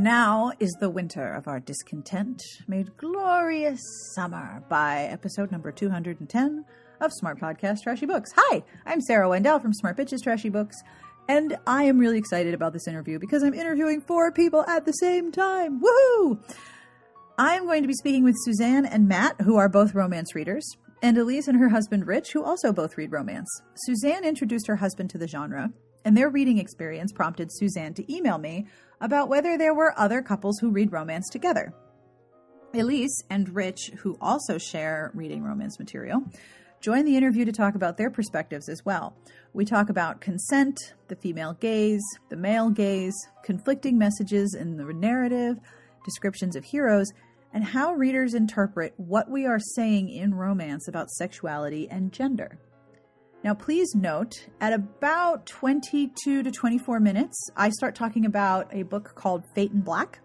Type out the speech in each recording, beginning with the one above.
Now is the winter of our discontent made glorious summer by episode number 210 of Smart Podcast Trashy Books. Hi, I'm Sarah Wendell from Smart Bitches Trashy Books, and I am really excited about this interview because I'm interviewing four people at the same time. Woohoo! I am going to be speaking with Suzanne and Matt, who are both romance readers, and Elyse and her husband Rich, who also both read romance. Suzanne introduced her husband to the genre, and their reading experience prompted Suzanne to email me about whether there were other couples who read romance together. Elyse and Rich, who also share reading romance material, join the interview to talk about their perspectives as well. We talk about consent, the female gaze, the male gaze, conflicting messages in the narrative, descriptions of heroes, and how readers interpret what we are saying in romance about sexuality and gender. Now, please note, at about 22 to 24 minutes, I start talking about a book called Phaeton Black,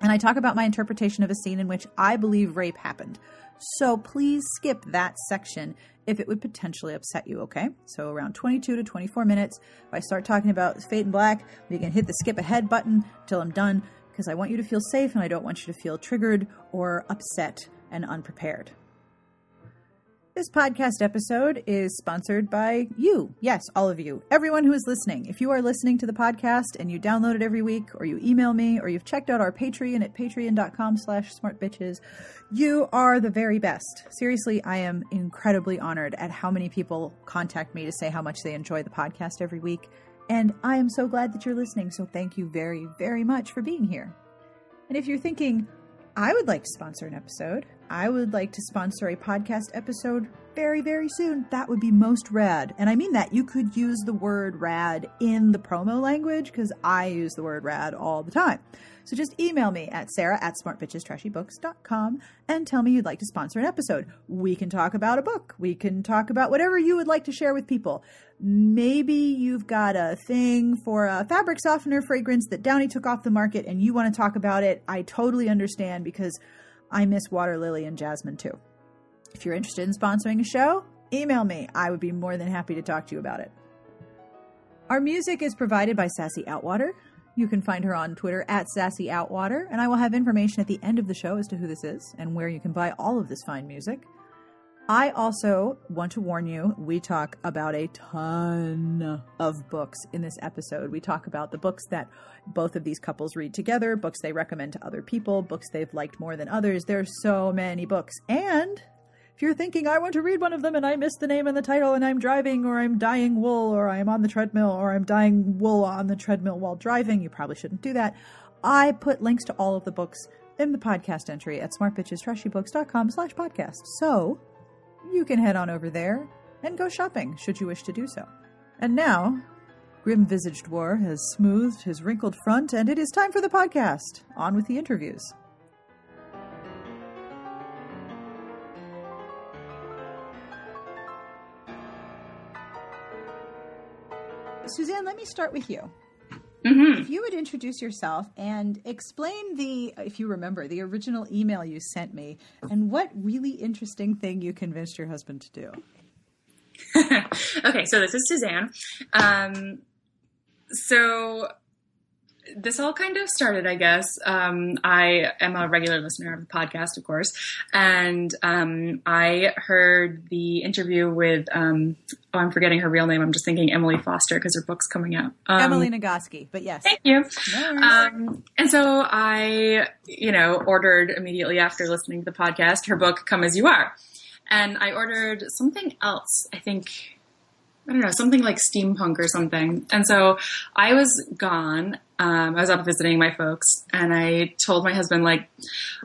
and I talk about my interpretation of a scene in which I believe rape happened. So please skip that section if it would potentially upset you, okay? So around 22 to 24 minutes, if I start talking about Phaeton Black, you can hit the skip ahead button until I'm done because I want you to feel safe and I don't want you to feel triggered or upset and unprepared. This podcast episode is sponsored by you. Yes, all of you. Everyone who is listening. If you are listening to the podcast and you download it every week, or you email me, or you've checked out our Patreon at patreon.com slash smartbitches, you are the very best. Seriously, I am incredibly honored at how many people contact me to say how much they enjoy the podcast every week. And I am so glad that you're listening. So thank you very, very much for being here. And if you're thinking, I would like to sponsor an episode. I would like to sponsor a podcast episode very, very soon. That would be most rad. And I mean that. You could use the word rad in the promo language because I use the word rad all the time. So just email me at sarah at smartbitchestrashybooks.com and tell me you'd like to sponsor an episode. We can talk about a book. We can talk about whatever you would like to share with people. Maybe you've got a thing for a fabric softener fragrance that Downy took off the market and you want to talk about it. I totally understand because I miss water lily and jasmine too. If you're interested in sponsoring a show, email me. I would be more than happy to talk to you about it. Our music is provided by Sassy Outwater. You can find her on Twitter at Sassy Outwater, and I will have information at the end of the show as to who this is and where you can buy all of this fine music. I also want to warn you, we talk about a ton of books in this episode. We talk about the books that both of these couples read together, books they recommend to other people, books they've liked more than others. There's so many books. And if you're thinking, I want to read one of them and I missed the name and the title and I'm driving or I'm dyeing wool or I'm on the treadmill or I'm dyeing wool on the treadmill while driving, you probably shouldn't do that. I put links to all of the books in the podcast entry at smartbitchestrashybooks.com slash podcast. So you can head on over there and go shopping should you wish to do so. And now, Grim Visaged War has smoothed his wrinkled front, and it is time for the podcast. On with the interviews. Suzanne, let me start with you. Mm-hmm. If you would introduce yourself and explain the, if you remember, the original email you sent me and what really interesting thing you convinced your husband to do. okay, so this is Suzanne. Um, so this all kind of started, I guess. Um, I am a regular listener of the podcast, of course, and um, I heard the interview with. Um, oh, I'm forgetting her real name. I'm just thinking Emily Foster because her book's coming out. Um, Emily Nagoski, but yes. Thank you. No. Um, and so I, you know, ordered immediately after listening to the podcast her book, Come As You Are. And I ordered something else. I think, I don't know, something like steampunk or something. And so I was gone. Um, I was up visiting my folks and I told my husband like,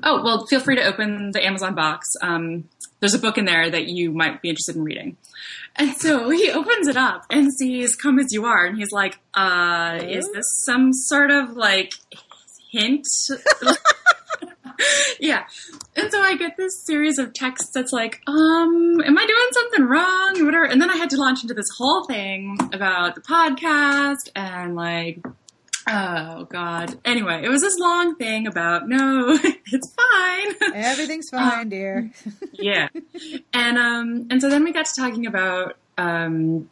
oh, well, feel free to open the Amazon box. Um, there's a book in there that you might be interested in reading. And so he opens it up and sees Come As You Are. And he's like, uh, is this some sort of like hint? yeah. And so I get this series of texts that's like, um, am I doing something wrong? Whatever. And then I had to launch into this whole thing about the podcast and like, oh God. Anyway, it was this long thing about, no, it's fine. Everything's fine, dear. yeah. And, um, and so then we got to talking about, um,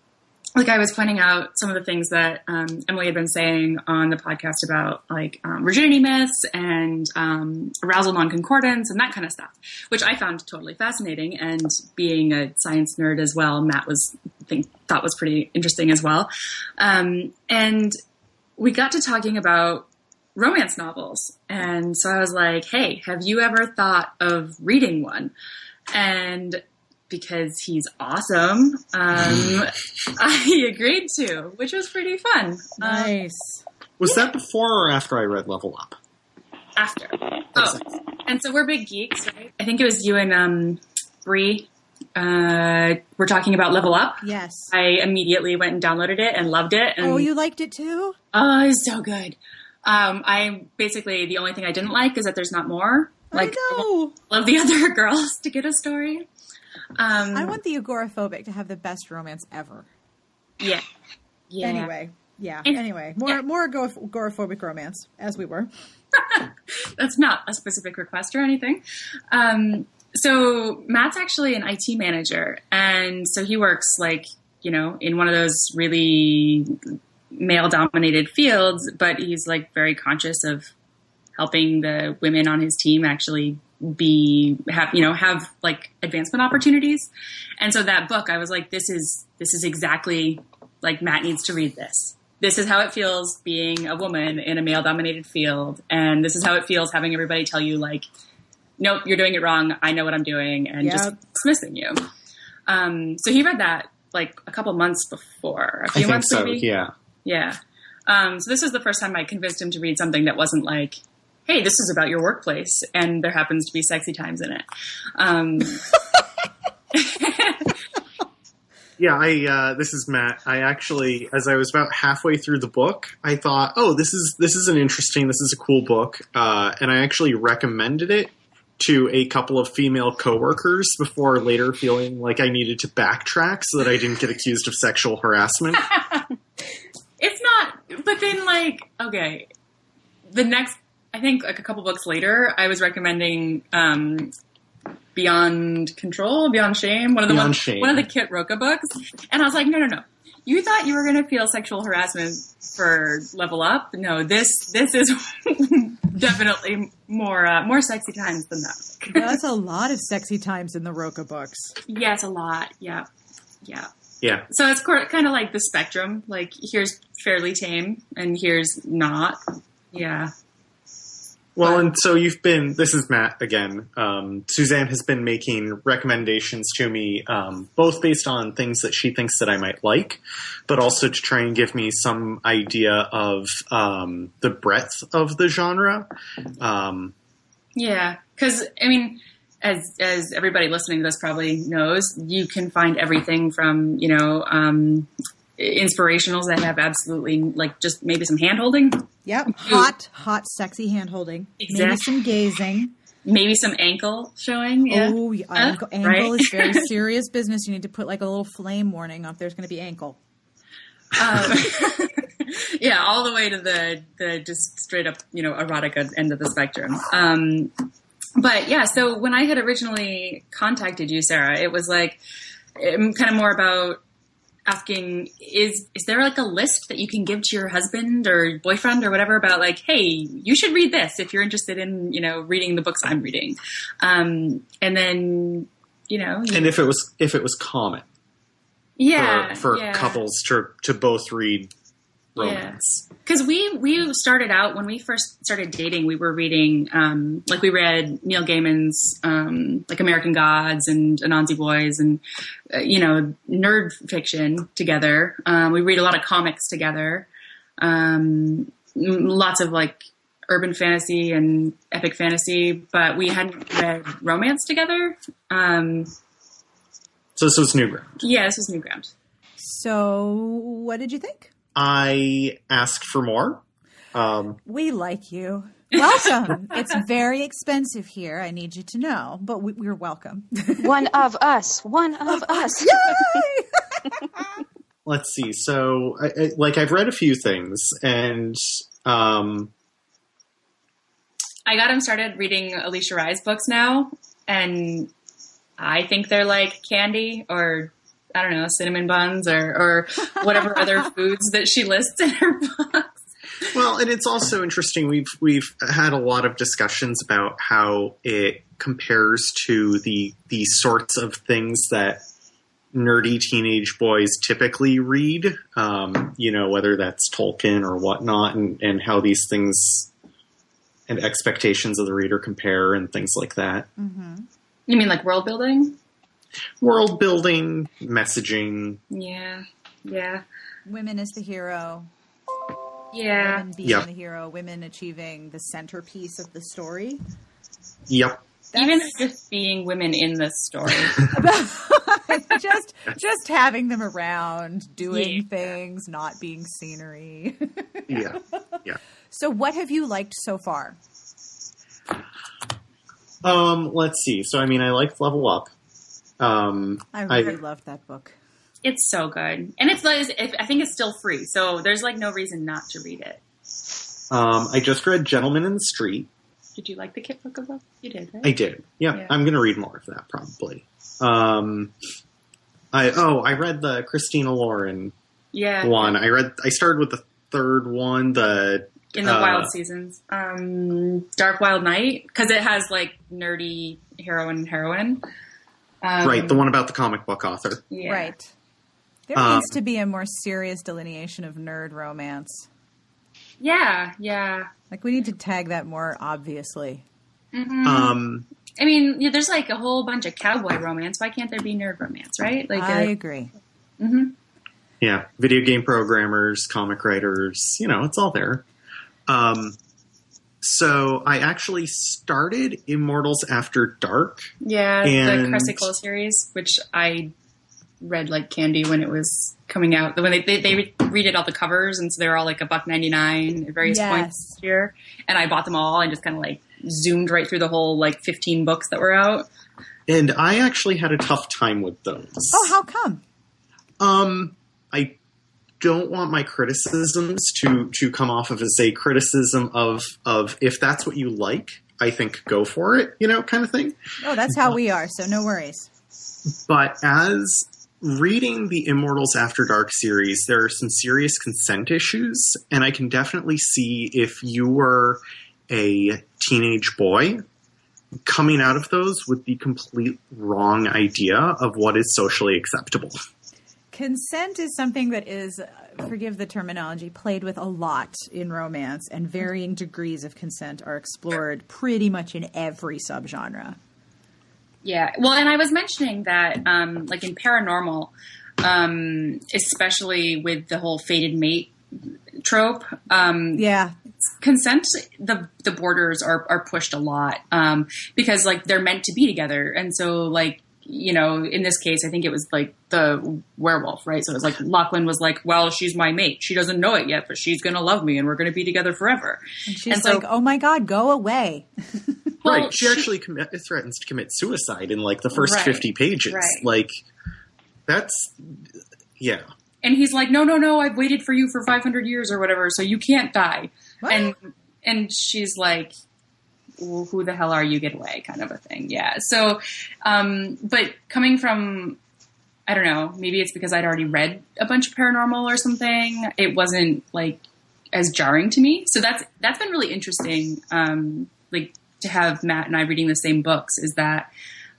like I was pointing out some of the things that um, Emily had been saying on the podcast about like um, virginity myths and um, arousal non-concordance and that kind of stuff, which I found totally fascinating. And being a science nerd as well, Matt was I think thought was pretty interesting as well. Um, and we got to talking about romance novels, and so I was like, "Hey, have you ever thought of reading one?" And because he's awesome, um, I agreed to, which was pretty fun. Um, Nice. Was that before or after I read Level Up? after. Oh, and so we're big geeks, right? I think it was you and um, Bree uh, were talking about Level Up. yes. I immediately went and downloaded it and loved it. And, oh, you liked it too? Oh, it's so good. Um, I basically the only thing I didn't like is that there's not more. Like I know. all of the other girls to get a story. Um, I want the agoraphobic to have the best romance ever. yeah, yeah. Anyway, yeah. And- anyway, more yeah. more agoraphobic romance as we were. that's not a specific request or anything. Um, so Matt's actually an IT manager, and so he works like you know in one of those really male-dominated fields, but he's like very conscious of helping the women on his team actually be have you know have like advancement opportunities. And so that book, I was like, this is this is exactly like Matt needs to read this. This is how it feels being a woman in a male dominated field. And this is how it feels having everybody tell you, like, nope, you're doing it wrong. I know what I'm doing. And just Yep. dismissing you. Um, so he read that like a couple months before, a few think months so. maybe. Yeah. Yeah. Um, so this was the first time I convinced him to read something that wasn't like, hey, this is about your workplace and there happens to be sexy times in it. Um, Yeah, I uh, this is Matt. I actually, as I was about halfway through the book, I thought, "Oh, this is this is an interesting, this is a cool book," uh, and I actually recommended it to a couple of female coworkers before later feeling like I needed to backtrack so that I didn't get accused of sexual harassment. it's not, but then like, okay, the next, I think like a couple books later, I was recommending, um, Beyond Control, Beyond Shame, one of the Beyond ones, Shame. one of the Kit Rocha books, and I was like, no, no, no. You thought you were going to feel sexual harassment for Level Up? No, this this is definitely more uh, more sexy times than that. That's a lot of sexy times in the Rocha books. Yes, a lot. Yeah, yeah. yeah, So it's kind of like the spectrum. Like here's fairly tame, and here's not. Yeah. Well, and so you've been. This is Matt again. Um, Suzanne has been making recommendations to me, um, both based on things that she thinks that I might like, but also to try and give me some idea of um, the breadth of the genre. Um, Yeah, because I mean, as as everybody listening to this probably knows, you can find everything from you know um, inspirationals that have absolutely like just maybe some hand holding, Yep. Hot, hot, sexy hand holding. Maybe some gazing. maybe some ankle showing. Yeah. Oh, yeah, Uh, ankle, ankle right? is very serious business. You need to put like a little flame warning up. There's going to be ankle. Um, yeah, all the way to the the just straight up you know erotica end of the spectrum. Um, but yeah, so when I had originally contacted you, Sarah, it was like um, kind of more about asking is is there like a list that you can give to your husband or boyfriend or whatever about like hey you should read this if you're interested in you know reading the books i'm reading um and then you know you- and if it was if it was common yeah for, for yeah. couples to to both read romance. because we we started out when we first started dating we were reading um like we read neil gaiman's um like american gods and anansi boys and uh, you know nerd fiction together um we read a lot of comics together um lots of like urban fantasy and epic fantasy but we hadn't read romance together um So this was new ground. yeah this was new ground So, what did you think? I asked for more. Um, We like you. Welcome. it's very expensive here. I need you to know, but we, we're welcome. One of us. One of us. Yay! let's see. So, I, I, like, I've read a few things, and um, I got him started reading Alisha Rai's books now, and I think they're like candy or I don't know, cinnamon buns or, or whatever other foods that she lists in her books. Well, and it's also interesting. We've we've had a lot of discussions about how it compares to the the sorts of things that nerdy teenage boys typically read. Um, you know, whether that's Tolkien or whatnot, and and how these things and expectations of the reader compare and things like that. You mean like world building? World building, messaging. Yeah. Yeah. Women as the hero, Yeah. women being Yeah. the hero, women achieving the centerpiece of the story. Yep. Even just being women in this story. just just having them around, doing Yeah. things, not being scenery. Yeah. Yeah. so, what have you liked so far? Um, let's see. So, I mean, I liked Level Up. Um, I I- really loved that book. it's so good. And it's like, I think it's still free. So there's like no reason not to read it. um, I just read Gentleman in the Street. Did you like the Kit Book of Love? You did, right? I did. Yeah, Yeah. I'm going to read more of that probably. Um, I oh, I read the Christina Lauren yeah. one. I read. I started with the third one. The In the uh, Wild Seasons. Um, Dark Wild Night. Because it has like nerdy hero and heroine. Um, right, the one about the comic book author. Yeah. Right. There Um, needs to be a more serious delineation of nerd romance. Yeah. Yeah. Like we need to tag that more obviously. Mhm. Um, I mean, yeah, there's like a whole bunch of cowboy romance. Why can't there be nerd romance, right? Like, I uh, agree. mhm. yeah, video game programmers, comic writers. You know, it's all there. Um, so I actually started Immortals After Dark. yeah, the And- Kresley Cole series, which I read like candy when it was coming out. When they they, they redid all the covers, and so they were all like a buck ninety nine at various Yes. points here. And I bought them all and just kind of like zoomed right through the whole like fifteen books that were out. And I actually had a tough time with those. Oh, how come? Um, I don't want my criticisms to to come off of as a criticism of of if that's what you like, I think go for it, you know, kind of thing. Oh, that's how we are, so no worries. But as reading the Immortals After Dark series, there are some serious consent issues, and I can definitely see if you were a teenage boy coming out of those with the complete wrong idea of what is socially acceptable. Consent is something that is, uh, forgive the terminology, played with a lot in romance, and varying degrees of consent are explored pretty much in every subgenre. Yeah. Well, and I was mentioning that, um, like in paranormal, um, especially with the whole fated mate trope, um, Yeah, consent, the the borders are are pushed a lot um, because like they're meant to be together, and so like you know, in this case, I think it was like the werewolf, right? So it was like Lachlan was like, "Well, she's my mate. She doesn't know it yet, but she's gonna love me, and we're gonna be together forever." and she's And so- like, "Oh my god, go away!" Well, right. She, actually commit, threatens to commit suicide in like the first Right. 50 pages. Right. Like, that's, yeah. and he's like, "No, no, no! I've waited for you for 500 years or whatever, so you can't die." What? And and she's like, well, "Who the hell are you? Get away!" Kind of a thing. Yeah. So, um, but coming from, I don't know, maybe it's because I'd already read a bunch of paranormal or something. It wasn't like as jarring to me. So that's that's been really interesting. Um, like to have Matt and I reading the same books is that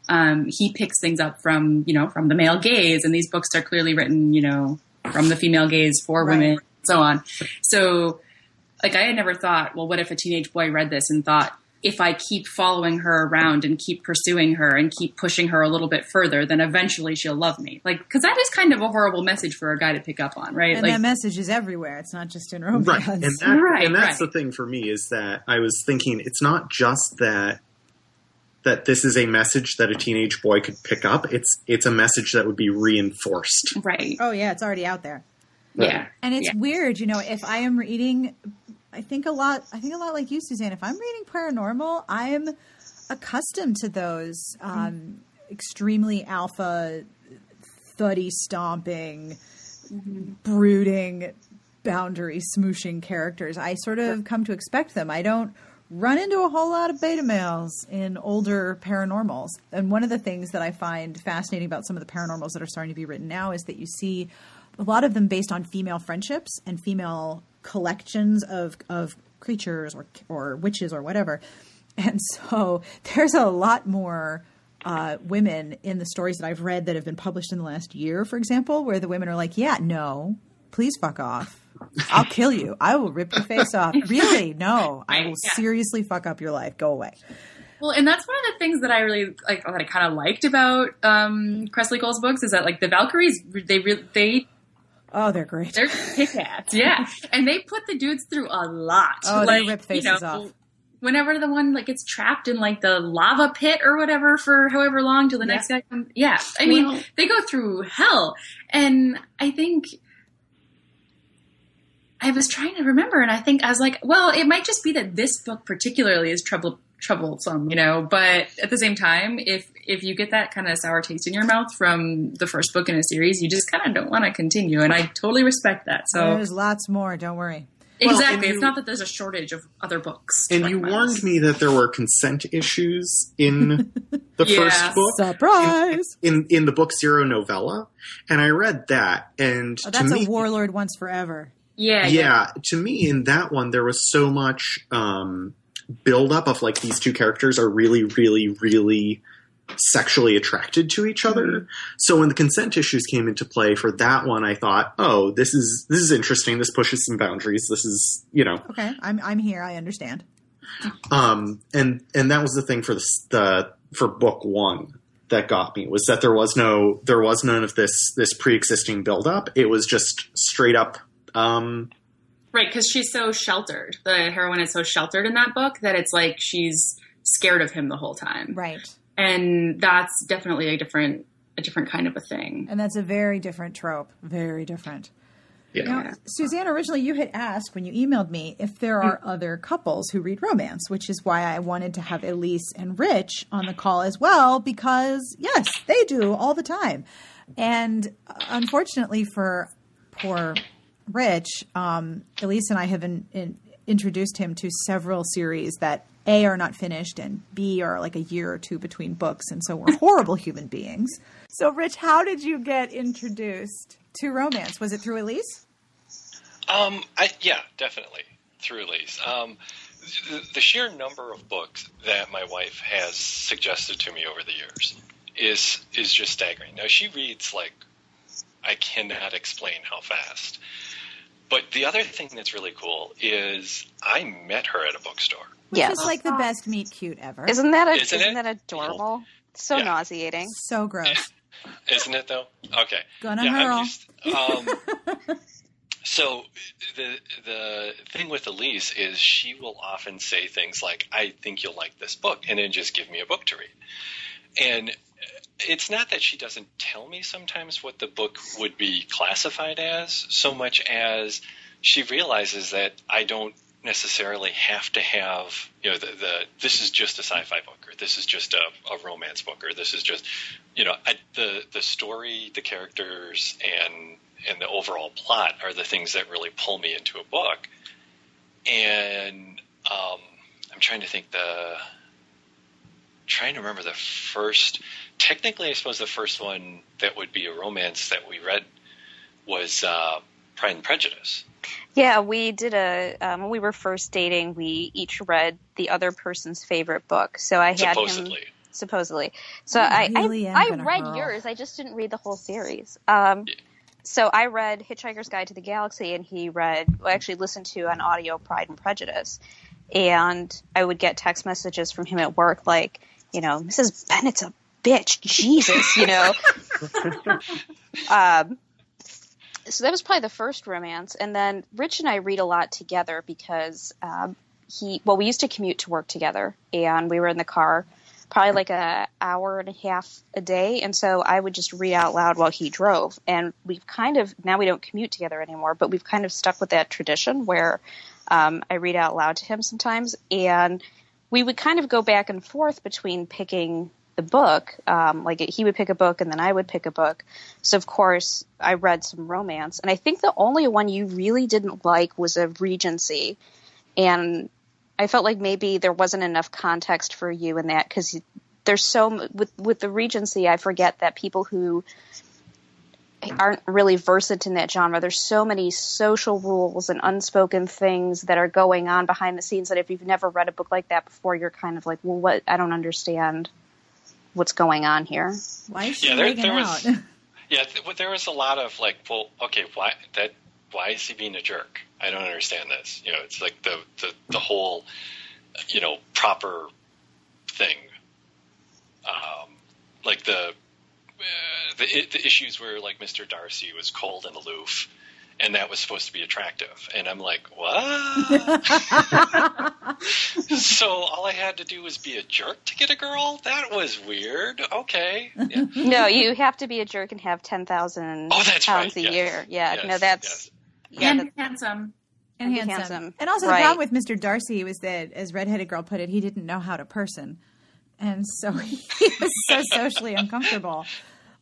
um, he picks things up from you know from the male gaze, and these books are clearly written you know from the female gaze for Right. women, so on. So, like, I had never thought, well, what if a teenage boy read this and thought, if I keep following her around and keep pursuing her and keep pushing her a little bit further, then eventually she'll love me. Like, because that is kind of a horrible message for a guy to pick up on, right? And like, that message is everywhere. It's not just in romance. Right. And, that, Right, and that's right. the thing for me is that I was thinking it's not just that that this is a message that a teenage boy could pick up. It's it's a message that would be reinforced. right. oh yeah, it's already out there. Yeah. And it's Yeah. weird, you know, if I am reading I think a lot I think a lot like you, Suzanne, if I'm reading paranormal, I'm accustomed to those um, extremely alpha thuddy stomping, brooding, boundary smooshing characters. I sort of come to expect them. I don't run into a whole lot of beta males in older paranormals. And one of the things that I find fascinating about some of the paranormals that are starting to be written now is that you see a lot of them based on female friendships and female collections of of creatures or or witches or whatever. And so there's a lot more uh, women in the stories that I've read that have been published in the last year, for example, where the women are like, "Yeah, no, please fuck off. I'll kill you. I will rip your face off. Really? No, I will Yeah. seriously fuck up your life. Go away." Well, and that's one of the things that I really like that I kind of liked about um, Kresley Cole's books is that like the Valkyries they re- they Oh, they're great. they're kick ass, yeah, and they put the dudes through a lot. Oh, they like, rip you faces know, off. Whenever the one like gets trapped in like the lava pit or whatever for however long till the next guy comes, yeah. I mean, Well- they go through hell, and I think I was trying to remember, and I think I was like, well, it might just be that this book particularly is trouble troublesome, you know. But at the same time, if if you get that kind of sour taste in your mouth from the first book in a series, you just kind of don't want to continue, and I totally respect that. So There's lots more. Don't worry. Well, exactly, it's not that there's a shortage of other books. And you warned me that there were consent issues in the Yeah. first book. Surprise! In in the book Zero Novella, and I read that, and Oh, to that's me, a Warlord Wants Forever. Yeah, yeah, to me in that one there was so much um, build up of like these two characters are really, really, really sexually attracted to each other. So when the consent issues came into play for that one, I thought, oh, this is this is interesting. This pushes some boundaries. This is you know, Okay, I'm I'm here. I understand. um, and and that was the thing for the, the for book one that got me was that there was no there was none of this this pre existing build up. It was just straight up. Um, Right, because she's so sheltered. The heroine is so sheltered in that book that it's like she's scared of him the whole time. Right, And that's definitely a different a different kind of a thing. and that's a very different trope. Very different. yeah. Now, Suzanne, originally you had asked when you emailed me if there are other couples who read romance, which is why I wanted to have Elyse and Rich on the call as well, because yes, they do all the time. And uh, unfortunately for poor Rich, um, Elyse and I have in, in, introduced him to several series that A are not finished and B are like a year or two between books, and so we're horrible human beings. So, Rich, how did you get introduced to romance? Was it through Elyse? Um, I, yeah, definitely through Elyse. Um, the, the sheer number of books that my wife has suggested to me over the years is is just staggering. Now she reads like I cannot explain how fast. But the other thing that's really cool is I met her at a bookstore. Which Yes. is like the best meet cute ever. Isn't that a, Isn't isn't, that adorable? So Yeah. nauseating. so gross. Isn't it though? Okay. Gonna yeah, hurl. used- um, so the the thing with Elyse is she will often say things like, "I think you'll like this book," and then just give me a book to read. And it's not that she doesn't tell me sometimes what the book would be classified as, so much as she realizes that I don't necessarily have to have you know the, the this is just a sci-fi book or this is just a, a romance book or this is just you know I, the the story the characters and and the overall plot are the things that really pull me into a book. And um, I'm trying to think the trying to remember the first technically I suppose the first one that would be a romance that we read was uh, Pride and Prejudice Yeah, we did a um, when we were first dating. We each read the other person's favorite book. So I had him supposedly supposedly. So I I really I, I read hurl. yours. I just didn't read the whole series. Um, Yeah. so I read Hitchhiker's Guide to the Galaxy, and he read. Well, actually, listened to an audio Pride and Prejudice, and I would get text messages from him at work like, you know, Mrs. Bennet's a bitch, Jesus, you know. um, so that was probably the first romance, and then Rich and I read a lot together because um, he well we used to commute to work together, and we were in the car probably like a hour and a half a day, and so I would just read out loud while he drove, and we've kind of now we don't commute together anymore, but we've kind of stuck with that tradition where um, I read out loud to him sometimes, and we would kind of go back and forth between picking the book. Um, like he would pick a book and then I would pick a book. So of course I read some romance, and I think the only one you really didn't like was a Regency, and I felt like maybe there wasn't enough context for you in that because there's so with with the Regency. I forget that people who aren't really versed in that genre. There's so many social rules and unspoken things that are going on behind the scenes that if you've never read a book like that before, you're kind of like, well, what? I don't understand what's going on here. Why is she Yeah, there- wigging there out? was- Yeah, th- there was a lot of like, well, okay, why that? Why is he being a jerk? I don't understand this. You know, it's like the the, the whole, you know, proper thing. Um, like the uh, the the issues where like Mr. Darcy was cold and aloof, and that was supposed to be attractive, and I'm like, what? so all I had to do was be a jerk to get a girl? That was weird. Okay. Yeah. No, you have to be a jerk and have ten thousand Oh, that's pounds right, a yes. year. Yeah, Yes, no, that's yes. yeah. and that- handsome. and And handsome. handsome. And also Right. the problem with Mr. Darcy was that, as redheaded girl put it, he didn't know how to person, and so he was so socially uncomfortable.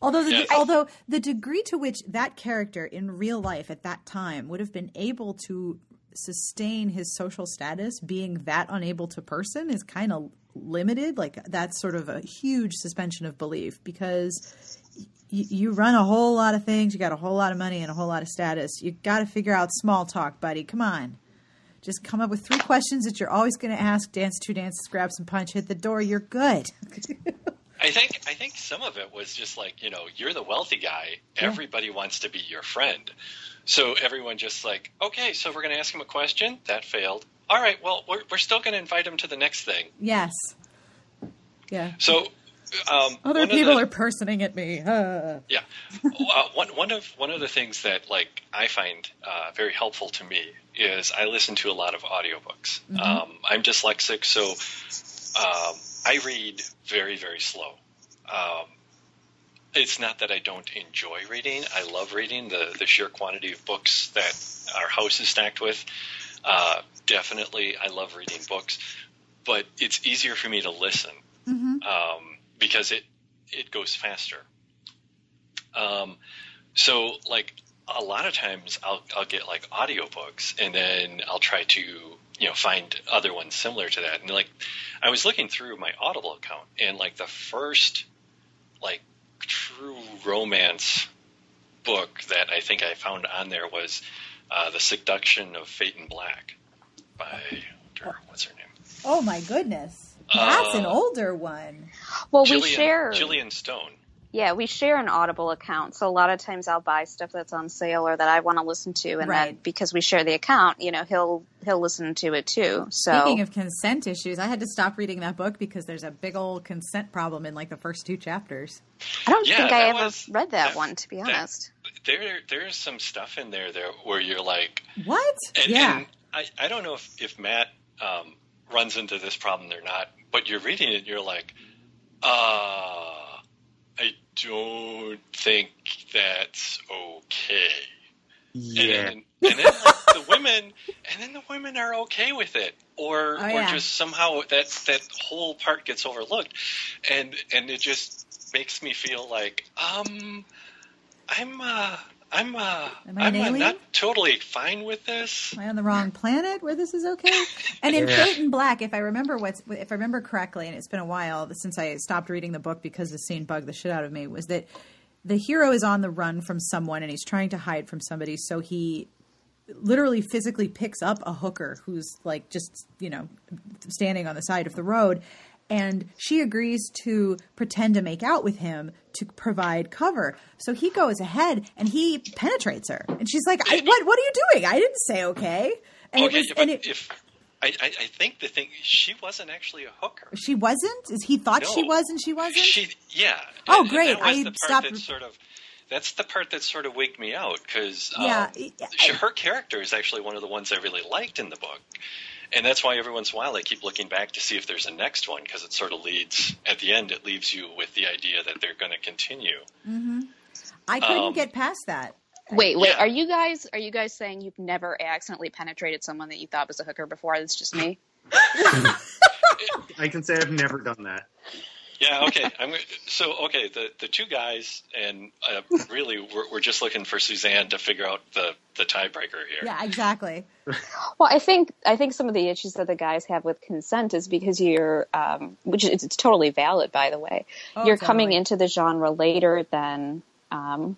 Although the, Yes. although the degree to which that character in real life at that time would have been able to sustain his social status, being that unable to person, is kind of limited. Like that's sort of a huge suspension of belief because you, you run a whole lot of things, you got a whole lot of money and a whole lot of status. You got to figure out small talk, buddy. Come on. Just come up with three questions that you're always going to ask. Dance two dances, grab some punch, hit the door. You're good. I think I think some of it was just like you know you're the wealthy guy. Everybody wants to be your friend, so everyone just like okay, so we're going to ask him a question that failed. All right, well we're we're still going to invite him to the next thing. yes. Yeah. So um, Other people the- are personing at me. Uh. Yeah, uh, one one of one of the things that like I find uh, very helpful to me is I listen to a lot of audiobooks. Um, I'm dyslexic, so um, I read very very slow. Um, it's not that I don't enjoy reading. I love reading. The the sheer quantity of books that our house is stacked with. Uh, definitely, I love reading books, but it's easier for me to listen Mhm. um, because it it goes faster. Um, so like a lot of times I'll I'll get like audiobooks and then I'll try to you know find other ones similar to that and like I was looking through my Audible account and like the first like true romance book that I think I found on there was uh, the Seduction of Phaeton Black by what's her name Oh my goodness. That's an Uh, older one. well, we share. Jillian Stone Yeah, we share an Audible account, so a lot of times I'll buy stuff that's on sale or that I want to listen to, and Right. then because we share the account, you know, he'll he'll listen to it too. So Speaking of consent issues, I had to stop reading that book because there's a big old consent problem in like the first two chapters. I don't Yeah, think I ever was- read that, that- one, to be that- honest. there there's some stuff in there there where you're like What? and, yeah. and I, I don't know if, if Matt um, runs into this problem or not, but you're reading it and you're like, uh, I don't think that's okay. Yeah. And, and then like, the women, and then the women are okay with it, or Oh, or yeah. just somehow that that whole part gets overlooked, and and it just makes me feel like um, I'm uh. I'm uh, Am I an I'm uh, alien? not totally fine with this. Am I on the wrong planet where this is okay? And in Yeah. Phaeton Black, if I remember what's if I remember correctly, and it's been a while since I stopped reading the book because the scene bugged the shit out of me, was that the hero is on the run from someone and he's trying to hide from somebody, so he literally physically picks up a hooker who's like just you know standing on the side of the road and she agrees to pretend to make out with him to provide cover so he goes ahead and he penetrates her and she's like I, what what are you doing i didn't say okay and okay, it was and it, if I, I, think the thing she wasn't actually a hooker. she wasn't is he thought she was and she wasn't She, yeah. Oh, And- and great. Was I the part stopped- that sort of. That's the part that sort of wigged me out because Yeah, um, her character is actually one of the ones I really liked in the book, and that's why every once in a while I keep looking back to see if there's a next one because it sort of leads at the end. It leaves you with the idea that they're going to continue. i couldn't um, get past that Wait, wait, yeah. are you guys are you guys saying you've never accidentally penetrated someone that you thought was a hooker before? It's just me. I can say I've never done that. Yeah. Okay. I'm so okay. The the two guys and uh, really we're, we're just looking for Suzanne to figure out the the tiebreaker here. yeah exactly Well, Well, I think I think some of the issues that the guys have with consent is because you're, um, which is it's totally valid, by the way. Oh, you're coming into the genre later than, um,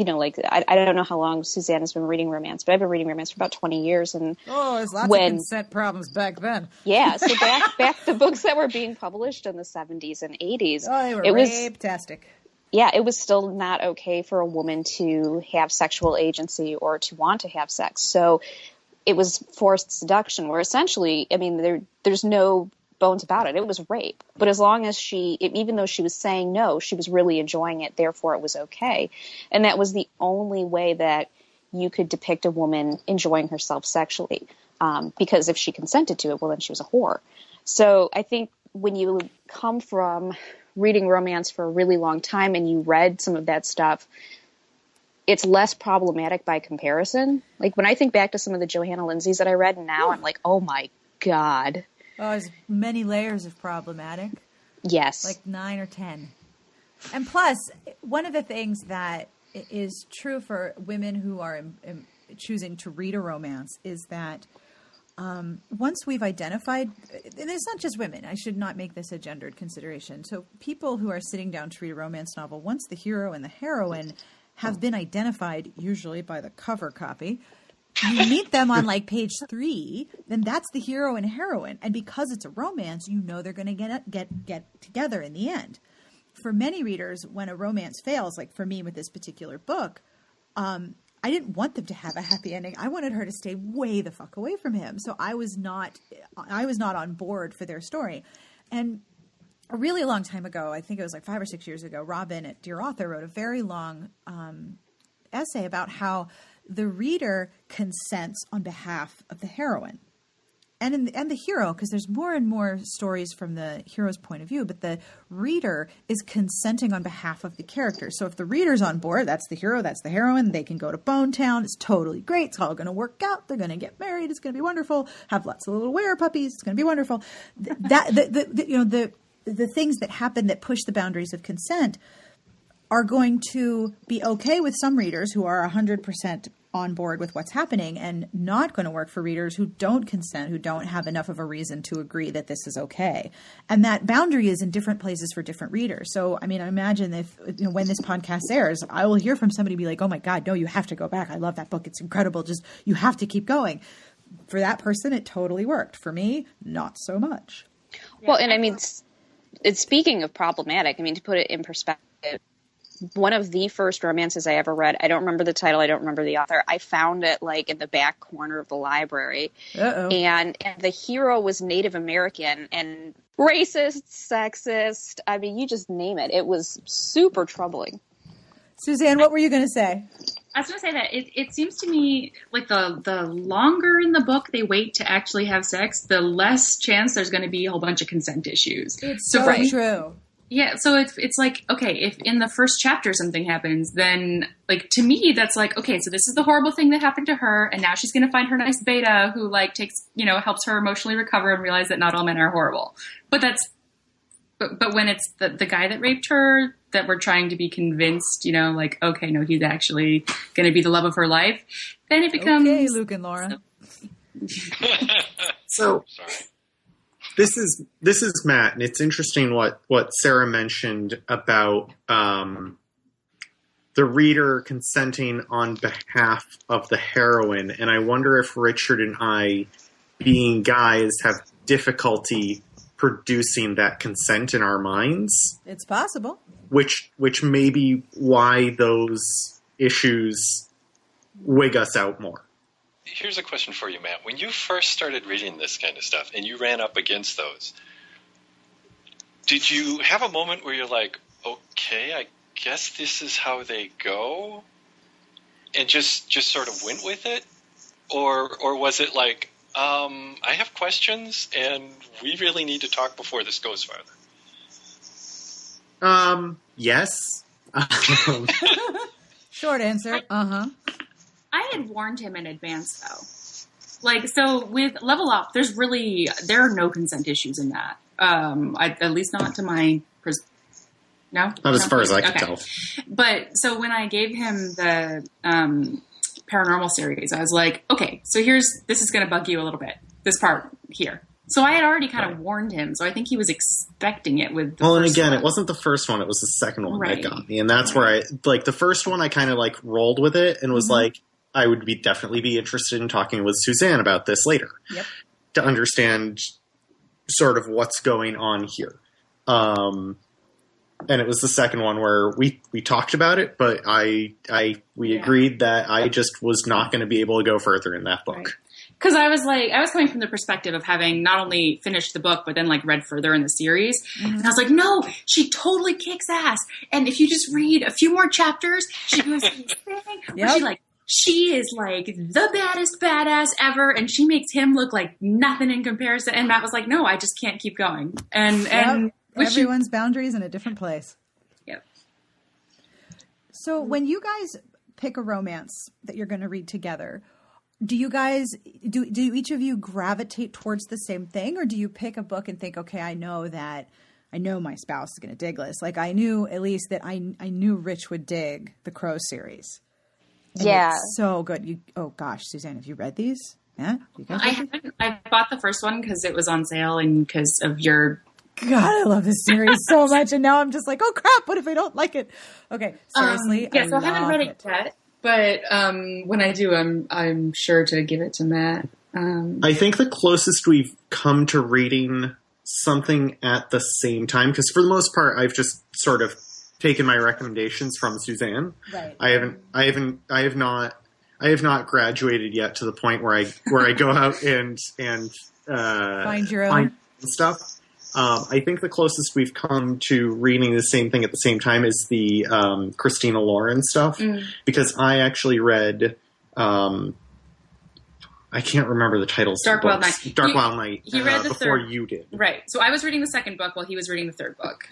you know, like I, I don't know how long Suzanne has been reading romance, but I've been reading romance for about twenty years, and Oh, there's lots When- of consent problems back then. yeah, so back back the books that were being published in the seventies and eighties, Oh, they were it was rape-tastic. yeah, it was still not okay for a woman to have sexual agency or to want to have sex. So it was forced seduction, where essentially, I mean, there there's no bones about it. It was rape. But as long as she, even though she was saying no, she was really enjoying it. Therefore, it was okay. And that was the only way that you could depict a woman enjoying herself sexually. Um, because if she consented to it, well, then she was a whore. So I think when you come from reading romance for a really long time and you read some of that stuff, it's less problematic by comparison. Like when I think back to some of the Johanna Lindsays that I read now, I'm like, oh my God. Oh, there's many layers of problematic. Yes. like nine or ten. And plus, one of the things that is true for women who are um, um, choosing to read a romance is that um, once we've identified, and it's not just women, I should not make this a gendered consideration. So, people who are sitting down to read a romance novel, once the hero and the heroine have been identified, usually by the cover copy, you meet them on like page three, then that's the hero and heroine. And because it's a romance, you know they're going to get get get together in the end. For many readers, when a romance fails, like for me with this particular book, um, I didn't want them to have a happy ending. I wanted her to stay way the fuck away from him. So I was not, I was not on board for their story. And a really long time ago, I think it was like five or six years ago, Robin at Dear Author wrote a very long um, essay about how the reader consents on behalf of the heroine. And the, and the hero because there's more and more stories from the hero's point of view but the reader is consenting on behalf of the character. So if the reader's on board that's the hero that's the heroine they can go to bone town it's totally great it's all going to work out they're going to get married it's going to be wonderful have lots of little were puppies it's going to be wonderful. That the, the, the, you know the the things that happen that push the boundaries of consent are going to be okay with some readers who are 100% on board with what's happening and not going to work for readers who don't consent, who don't have enough of a reason to agree that this is okay. And that boundary is in different places for different readers. So, I mean, I imagine if, you know, when this podcast airs, I will hear from somebody be like, oh my God, no, you have to go back. I love that book. It's incredible. Just, you have to keep going. For that person, it totally worked. For me, not so much. well, and I mean, s- it's speaking of problematic, I mean, to put it in perspective, one of the first romances I ever read, I don't remember the title, I don't remember the author. I found it like in the back corner of the library. Uh-oh. And, and the hero was Native American and racist, sexist. I mean, you just name it. It was super troubling. Suzanne, what were you going to say? I was going to say that it, it seems to me like the the longer in the book they wait to actually have sex, the less chance there's going to be a whole bunch of consent issues. It's So so for me- true. Yeah, so it's it's like okay, if in the first chapter something happens, then like to me that's like okay, so this is the horrible thing that happened to her, and now she's going to find her nice beta who like takes you know helps her emotionally recover and realize that not all men are horrible. But that's but but when it's the the guy that raped her that we're trying to be convinced, you know, like okay, no, he's actually going to be the love of her life, then it becomes Okay, Luke and Laura. So Sorry. This is this is Matt, and it's interesting what what Sarah mentioned about um, the reader consenting on behalf of the heroine, and I wonder if Richard and I, being guys, have difficulty producing that consent in our minds, It's possible. which which may be why those issues wig us out more. Here's a question for you, Matt. When you first started reading this kind of stuff and you ran up against those, did you have a moment where you're like, okay, I guess this is how they go? And just just sort of went with it? Or or was it like, um, I have questions and we really need to talk before this goes farther? Um, yes. Short answer. Uh huh. I had warned him in advance though. Like so with level up, there's really there are no consent issues in that. Um, I, at least not to my pers- no, Not as No? far as I can Okay. tell. But so when I gave him the um, paranormal series, I was like, okay, so here's this is going to bug you a little bit. This part here. So I had already kind of warned him. So I think he was expecting it with. The well, and again, one. it wasn't the first one; it was the second one Right. that got me, and that's where I like the first one. I kind of like rolled with it and was Mhm. like, I would be definitely be interested in talking with Suzanne about this later Yep. to understand sort of what's going on here. Um, and it was the second one where we we talked about it, but I I we Yeah. agreed that I just was not going to be able to go further in that book. Right. because I was like, I was coming from the perspective of having not only finished the book, but then like read further in the series. And I was like, no, she totally kicks ass. And if you just read a few more chapters, she goes to this thing where Yep. she like, she is like the baddest badass ever, and she makes him look like nothing in comparison. And Matt was like, no, I just can't keep going. And and Yep. you- Everyone's boundaries in a different place. Yep. So when you guys pick a romance that you're going to read together, do you guys do do each of you gravitate towards the same thing or do you pick a book and think okay, I know that I know my spouse is going to dig this. Like I knew at least that I I knew Rich would dig the Crow series. And Yeah. it's so good. You oh gosh, Suzanne, have you read these? Yeah, you guys. I haven't. I bought the first one because it was on sale and because of your God, I love this series so much, and now I'm just like, oh crap! What if I don't like it? Okay, seriously, Um, yeah, so I haven't love read it yet, but um, when I do, I'm I'm sure to give it to Matt. Um, I think the closest we've come to reading something at the same time, because for the most part, I've just sort of taken my recommendations from Suzanne. Right. I haven't, I haven't, I have not, I have not graduated yet to the point where I where I go out and and uh, Find your own. find stuff. Um, I think the closest we've come to reading the same thing at the same time is the um, Christina Lauren stuff, Mm. because I actually read. Um, I can't remember the titles. Dark Wild. Night. Dark He- Wild Night. he uh, read the before third- you did. right. So I was reading the second book while he was reading the third book.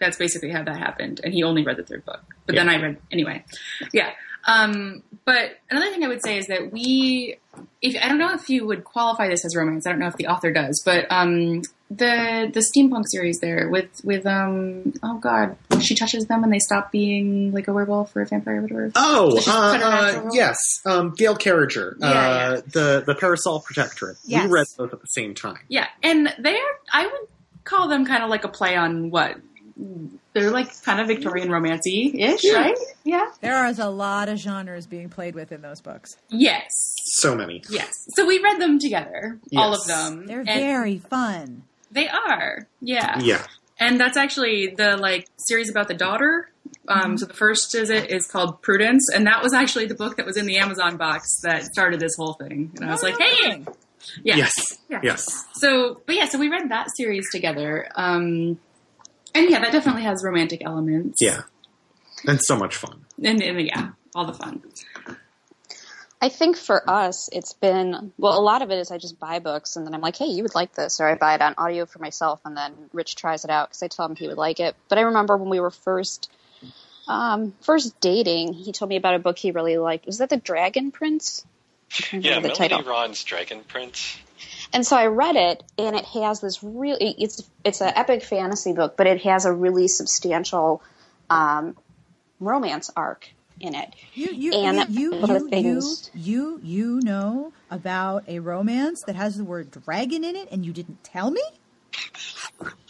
That's basically how that happened, and he only read the third book. But then I read anyway. Yeah. Um, but another thing I would say is that we, if I don't know if you would qualify this as romance. I don't know if the author does, but um, the the steampunk series there with with um oh god, she touches them and they stop being like a werewolf or a vampire or whatever. Oh, just uh, uh, yes, um, Gail Carriger, Yeah, uh, yeah. the the Parasol Protectorate. Yes. We read both at the same time. Yeah, and they're I would call them kind of like a play on what they're like kind of Victorian romancy ish, Yeah. right? Yeah. There is a lot of genres being played with in those books. Yes. So many. Yes. So we read them together, all of them. They're very fun. they are. Yeah. Yeah. And that's actually the like series about the daughter. Um, Mm-hmm. So the first is it is called Prudence, and that was actually the book that was in the Amazon box that started this whole thing. And I was Oh, like, hey, kidding. yeah. Yes. Yes. So, but yeah, so we read that series together. Um, and yeah, that definitely has romantic elements. Yeah. And so much fun. And, and yeah, all the fun. I think for us, it's been well. A lot of it is I just buy books and then I'm like, "Hey, you would like this," or I buy it on audio for myself, and then Rich tries it out because I tell him he would like it. But I remember when we were first, um, first dating, he told me about a book he really liked. Was that the Dragon Prince? I'm trying to Yeah, remember the Melanie title. Rawn's Dragon Prince. And so I read it, and it has this really it's it's an epic fantasy book, but it has a really substantial um, romance arc in it. You you And you you, you, things- you you know about a romance that has the word dragon in it and you didn't tell me?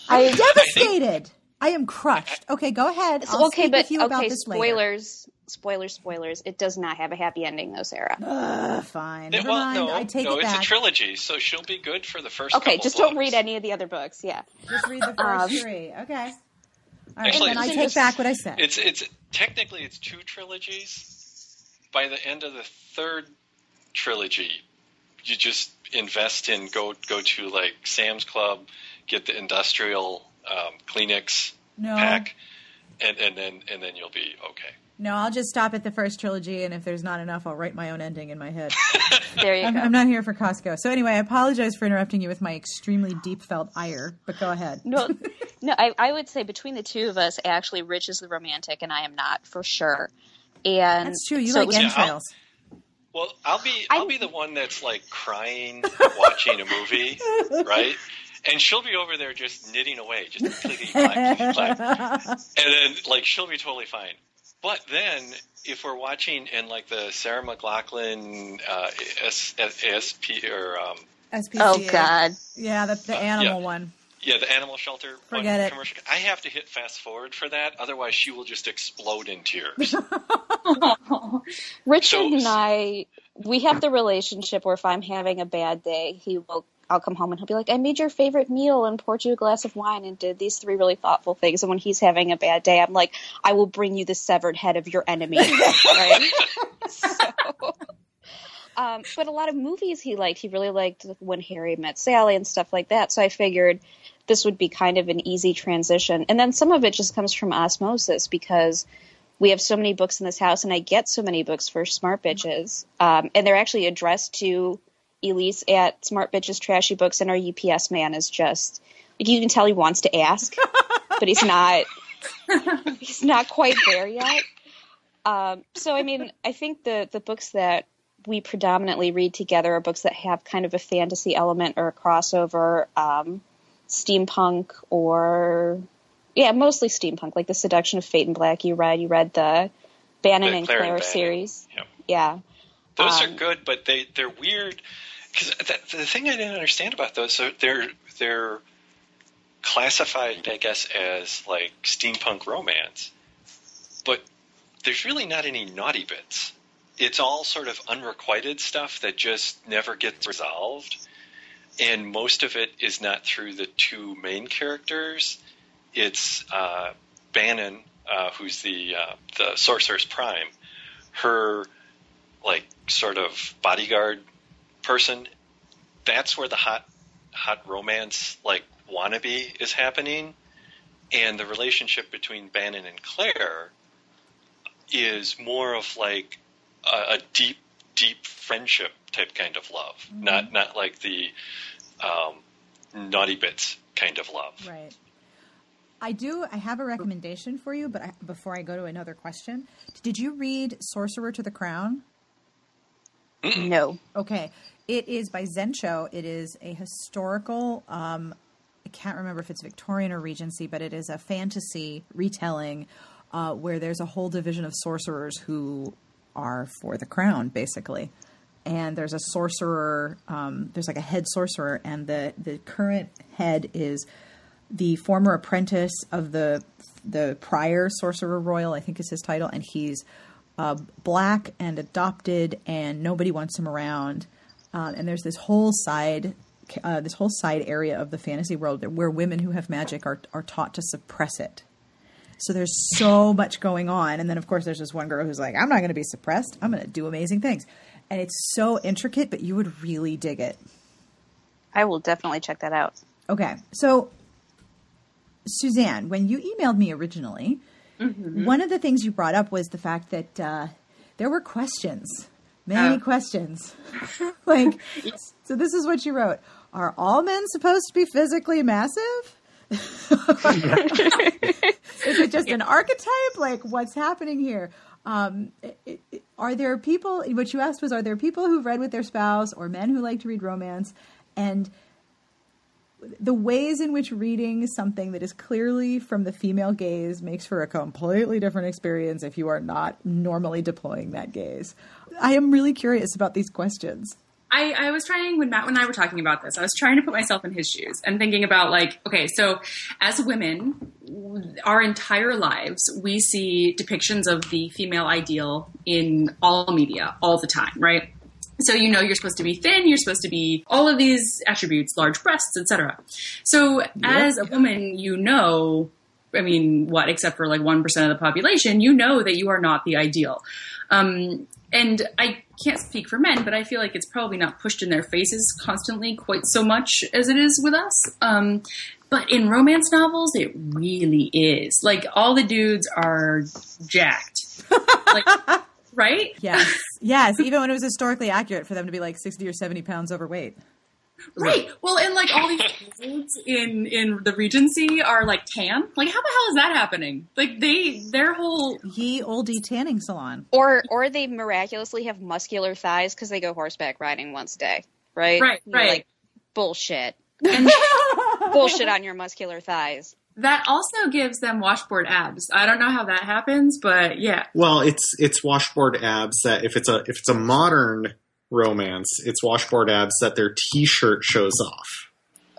I am Devastated. I am crushed. Okay, go ahead. I'll okay, but with you about okay, spoilers, spoilers, spoilers. It does not have a happy ending, though, Sarah. Ugh, fine. It- Never well, mind. no, I take no, it it's a trilogy, so she'll be good for the first. Okay, couple just don't books. read any of the other books. Yeah. Just read the first Um, three. Okay. All right, Actually, then I take back what I said. It's it's technically it's two trilogies. By the end of the third trilogy, you just invest in go go to like Sam's Club, get the industrial um, Kleenex no, pack, and, and then and then you'll be okay. No, I'll just stop at the first trilogy, and if there's not enough, I'll write my own ending in my head. There you I'm, go. I'm not here for Costco. So anyway, I apologize for interrupting you with my extremely deep felt ire, but go ahead. No, no. I, I would say between the two of us, actually, Rich is the romantic, and I am not for sure. And That's true. You so like it was- Yeah, Well, I'll be I- I'll be the one that's like crying watching a movie, right? And she'll be over there just knitting away, just clickety clack, clickety clack. and then like she'll be totally fine. But then, if we're watching in like the Sarah McLachlan uh, S- SP or um, SPCA. Oh God. Yeah, the, the animal one. yeah, the animal shelter one Forget it. commercial, I have to hit fast forward for that. Otherwise, she will just explode in tears. Richard So- and I, we have the relationship where if I'm having a bad day, he will. I'll come home and he'll be like, "I made your favorite meal and poured you a glass of wine and did these three really thoughtful things." And when he's having a bad day, I'm like, "I will bring you the severed head of your enemy." right? So, um, but a lot of movies he liked. He really liked When Harry Met Sally and stuff like that. So I figured this would be kind of an easy transition. And then some of it just comes from osmosis because we have so many books in this house, and I get so many books for Smart Bitches, um, and they're actually addressed to Elyse at Smart Bitches Trashy Books, and our UPS man is just like you can tell he wants to ask, but he's not. he's not quite there yet. Um, so I mean, I think the the books that we predominantly read together are books that have kind of a fantasy element or a crossover, um, steampunk or yeah, mostly steampunk, like the Seduction of Phaeton Black. You read, you read the Bannon The and Clare Clare, and series. Yep. Yeah, Those Um, are good, but they they're weird. Because the thing I didn't understand about those, so they're they're classified, I guess, as like steampunk romance, but there's really not any naughty bits. It's all sort of unrequited stuff that just never gets resolved, and most of it is not through the two main characters. It's uh, Bannon, uh, who's the uh, the Sorceress Prime. Her sort of bodyguard person, that's where the hot hot romance like wannabe is happening. And the relationship between Bannon and Clare is more of like a, a deep, deep friendship type kind of love, not not like the um, naughty bits kind of love. Right. I do. I have a recommendation for you, but I, before I go to another question, did you read Sorcerer to the Crown? No. Okay, it is by Zen Cho. It is a historical. Um, I can't remember if it's Victorian or Regency, but it is a fantasy retelling uh, where there's a whole division of sorcerers who are for the crown, basically. And there's a sorcerer. Um, there's like a head sorcerer, and the the current head is the former apprentice of the the prior sorcerer royal. I think is his title, and he's uh, black and adopted, and nobody wants him around. Um, and there's this whole side, uh, this whole side area of the fantasy world where women who have magic are are taught to suppress it. So there's so much going on, and then of course there's this one girl who's like, "I'm not going to be suppressed. I'm going to do amazing things," and it's so intricate, but you would really dig it. I will definitely check that out. Okay, so Suzanne, when you emailed me originally, one of the things you brought up was the fact that uh, there were questions, many Oh. questions. like, so this is what you wrote: Are all men supposed to be physically massive? is it just an archetype? Like, what's happening here? Um, are there people? What you asked was, are there people who've read with their spouse, or men who like to read romance, and the ways in which reading something that is clearly from the female gaze makes for a completely different experience if you are not normally deploying that gaze. I am really curious about these questions. I, I was trying when Matt and I were talking about this. I was trying to put myself in his shoes and thinking about like, okay, so as women, our entire lives we see depictions of the female ideal in all media all the time, right? So you know you're supposed to be thin, you're supposed to be all of these attributes, large breasts, etc. So as a woman, you know, I mean, what except for like 1% of the population, you know that you are not the ideal. Um, and I can't speak for men, but I feel like it's probably not pushed in their faces constantly quite so much as it is with us. Um, but in romance novels, it really is. Like all the dudes are jacked. like, right? Yes, yes. Even when it was historically accurate for them to be like sixty or seventy pounds overweight. Right. Well, and like all these dudes in in the Regency are like tan. Like, how the hell is that happening? Like they their whole Ye oldie tanning salon. Or or they miraculously have muscular thighs because they go horseback riding once a day, right? Right, You're right. Like bullshit. and bullshit on your muscular thighs. That also gives them washboard abs. I don't know how that happens, but yeah. Well, it's it's washboard abs that if it's a if it's a modern romance, it's washboard abs that their t-shirt shows off.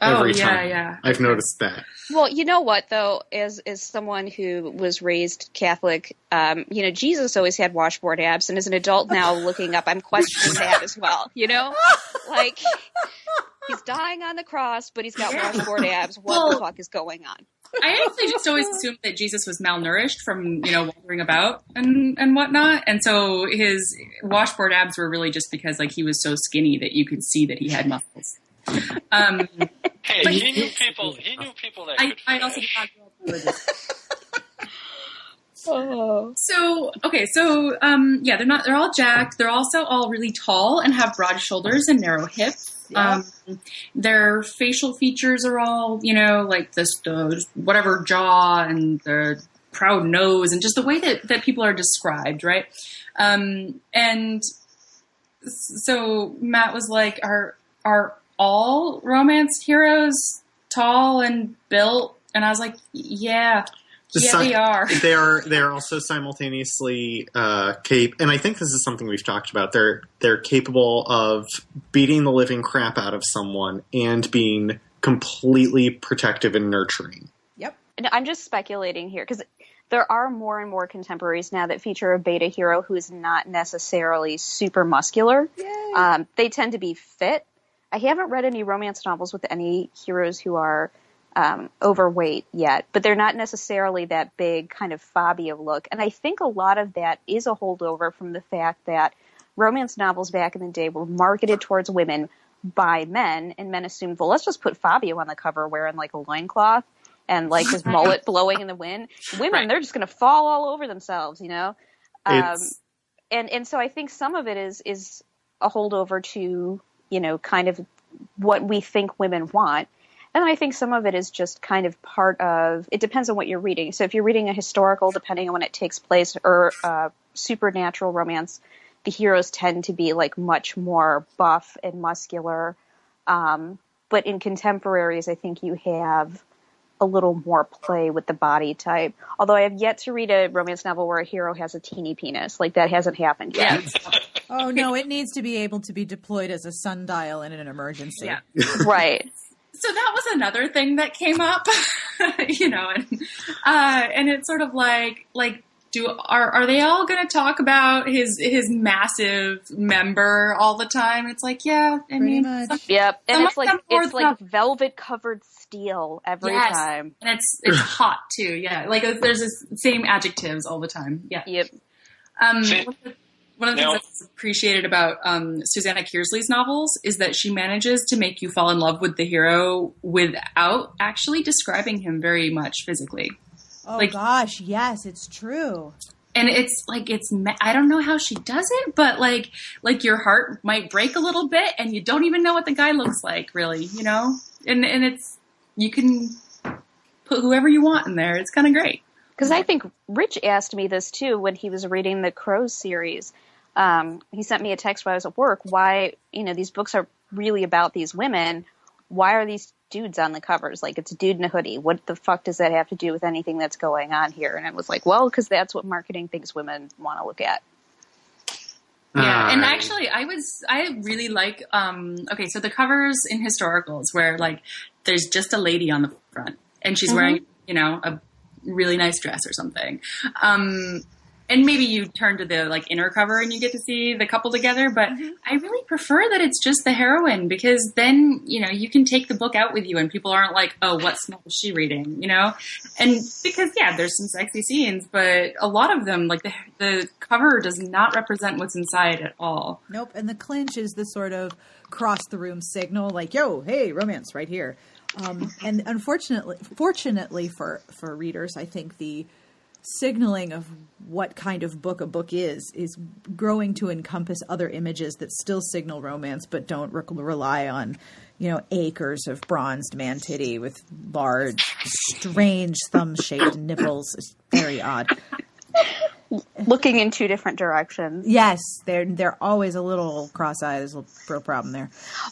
Oh Every yeah, time. yeah. I've noticed that. Well, you know what though, as as someone who was raised Catholic, um, you know, Jesus always had washboard abs, and as an adult now looking up, I'm questioning that as well. You know, like he's dying on the cross, but he's got washboard abs. What the fuck is going on? I actually just always assumed that Jesus was malnourished from you know wandering about and and whatnot, and so his washboard abs were really just because like he was so skinny that you could see that he had muscles. Um, Hey, But he he- knew people. He knew people that I, could. I also did not grow up religious. Oh, So okay, so um, yeah, they're not. They're all jacked. They're also all really tall and have broad shoulders and narrow hips. Um, their facial features are all you know, like this, the whatever jaw and the proud nose, and just the way that that people are described, right? Um, and so Matt was like, "Are are all romance heroes tall and built?" And I was like, "Yeah, Just yeah, si- they are." they are they are also simultaneously uh, cap and I think this is something we've talked about. They're they're capable of beating the living crap out of someone and being completely protective and nurturing. Yep. And I'm just speculating here because there are more and more contemporaries now that feature a beta hero who is not necessarily super muscular. Yay. Um, they tend to be fit. I haven't read any romance novels with any heroes who are um, overweight yet, but they're not necessarily that big kind of Fabio look. And I think a lot of that is a holdover from the fact that romance novels back in the day were marketed towards women by men, and men assumed, well, let's just put Fabio on the cover wearing like a loincloth and like his mullet blowing in the wind. Women, Right. they're just going to fall all over themselves, you know? Um, and and so I think some of it is is a holdover to you know kind of what we think women want, and I think some of it is just kind of part of. It depends on what you're reading. So if you're reading a historical, depending on when it takes place, or uh, supernatural romance, the heroes tend to be like much more buff and muscular. Um, but in contemporaries, I think you have a little more play with the body type. Although I have yet to read a romance novel where a hero has a teeny penis. Like that hasn't happened yet. Yeah. Oh no, it needs to be able to be deployed as a sundial in an emergency. Yeah. right. So that was another thing that came up, you know, and uh, and it's sort of like like do are are they all going to talk about his his massive member all the time? It's like yeah, I Pretty mean, much. some- Yep. And it's like it's like velvet covered steel every Yes. time. and it's it's hot too. Yeah, like there's this same adjectives all the time. Yeah. Yep. Um, See- one of the- one of the Now- things that's appreciated about um, Susanna Kearsley's novels is that she manages to make you fall in love with the hero without actually describing him very much physically. Oh Like- gosh, yes, it's true. and it's like it's ma- I don't know how she does it, but like like your heart might break a little bit, and you don't even know what the guy looks like, really, you know. And and it's you can put whoever you want in there. It's kind of great. Because I think Rich asked me this too when he was reading the Crows series. Um, he sent me a text while I was at work. Why, you know, these books are really about these women. Why are these dudes on the covers? Like, it's a dude in a hoodie. What the fuck does that have to do with anything that's going on here? And it was like, well, because that's what marketing thinks women want to look at. Yeah, and actually, I was I really like. um Okay, so the covers in historicals where like there's just a lady on the front and she's wearing you know a really nice dress or something. Um and maybe you turn to the like inner cover and you get to see the couple together, but I really prefer that it's just the heroine because then, you know, you can take the book out with you and people aren't like, "Oh, what smell is she reading?" you know? And because yeah, there's some sexy scenes, but a lot of them like the the cover does not represent what's inside at all. Nope. And the clinch is the sort of cross the room signal, like, yo, hey, romance right here. Um, and unfortunately, fortunately for, for readers, I think the signaling of what kind of book a book is is growing to encompass other images that still signal romance but don't re- rely on you know acres of bronzed man titty with large strange thumb shaped nipples. It's very odd looking in two different directions. Yes, they're they're always a little cross-eyed. There's a real problem there.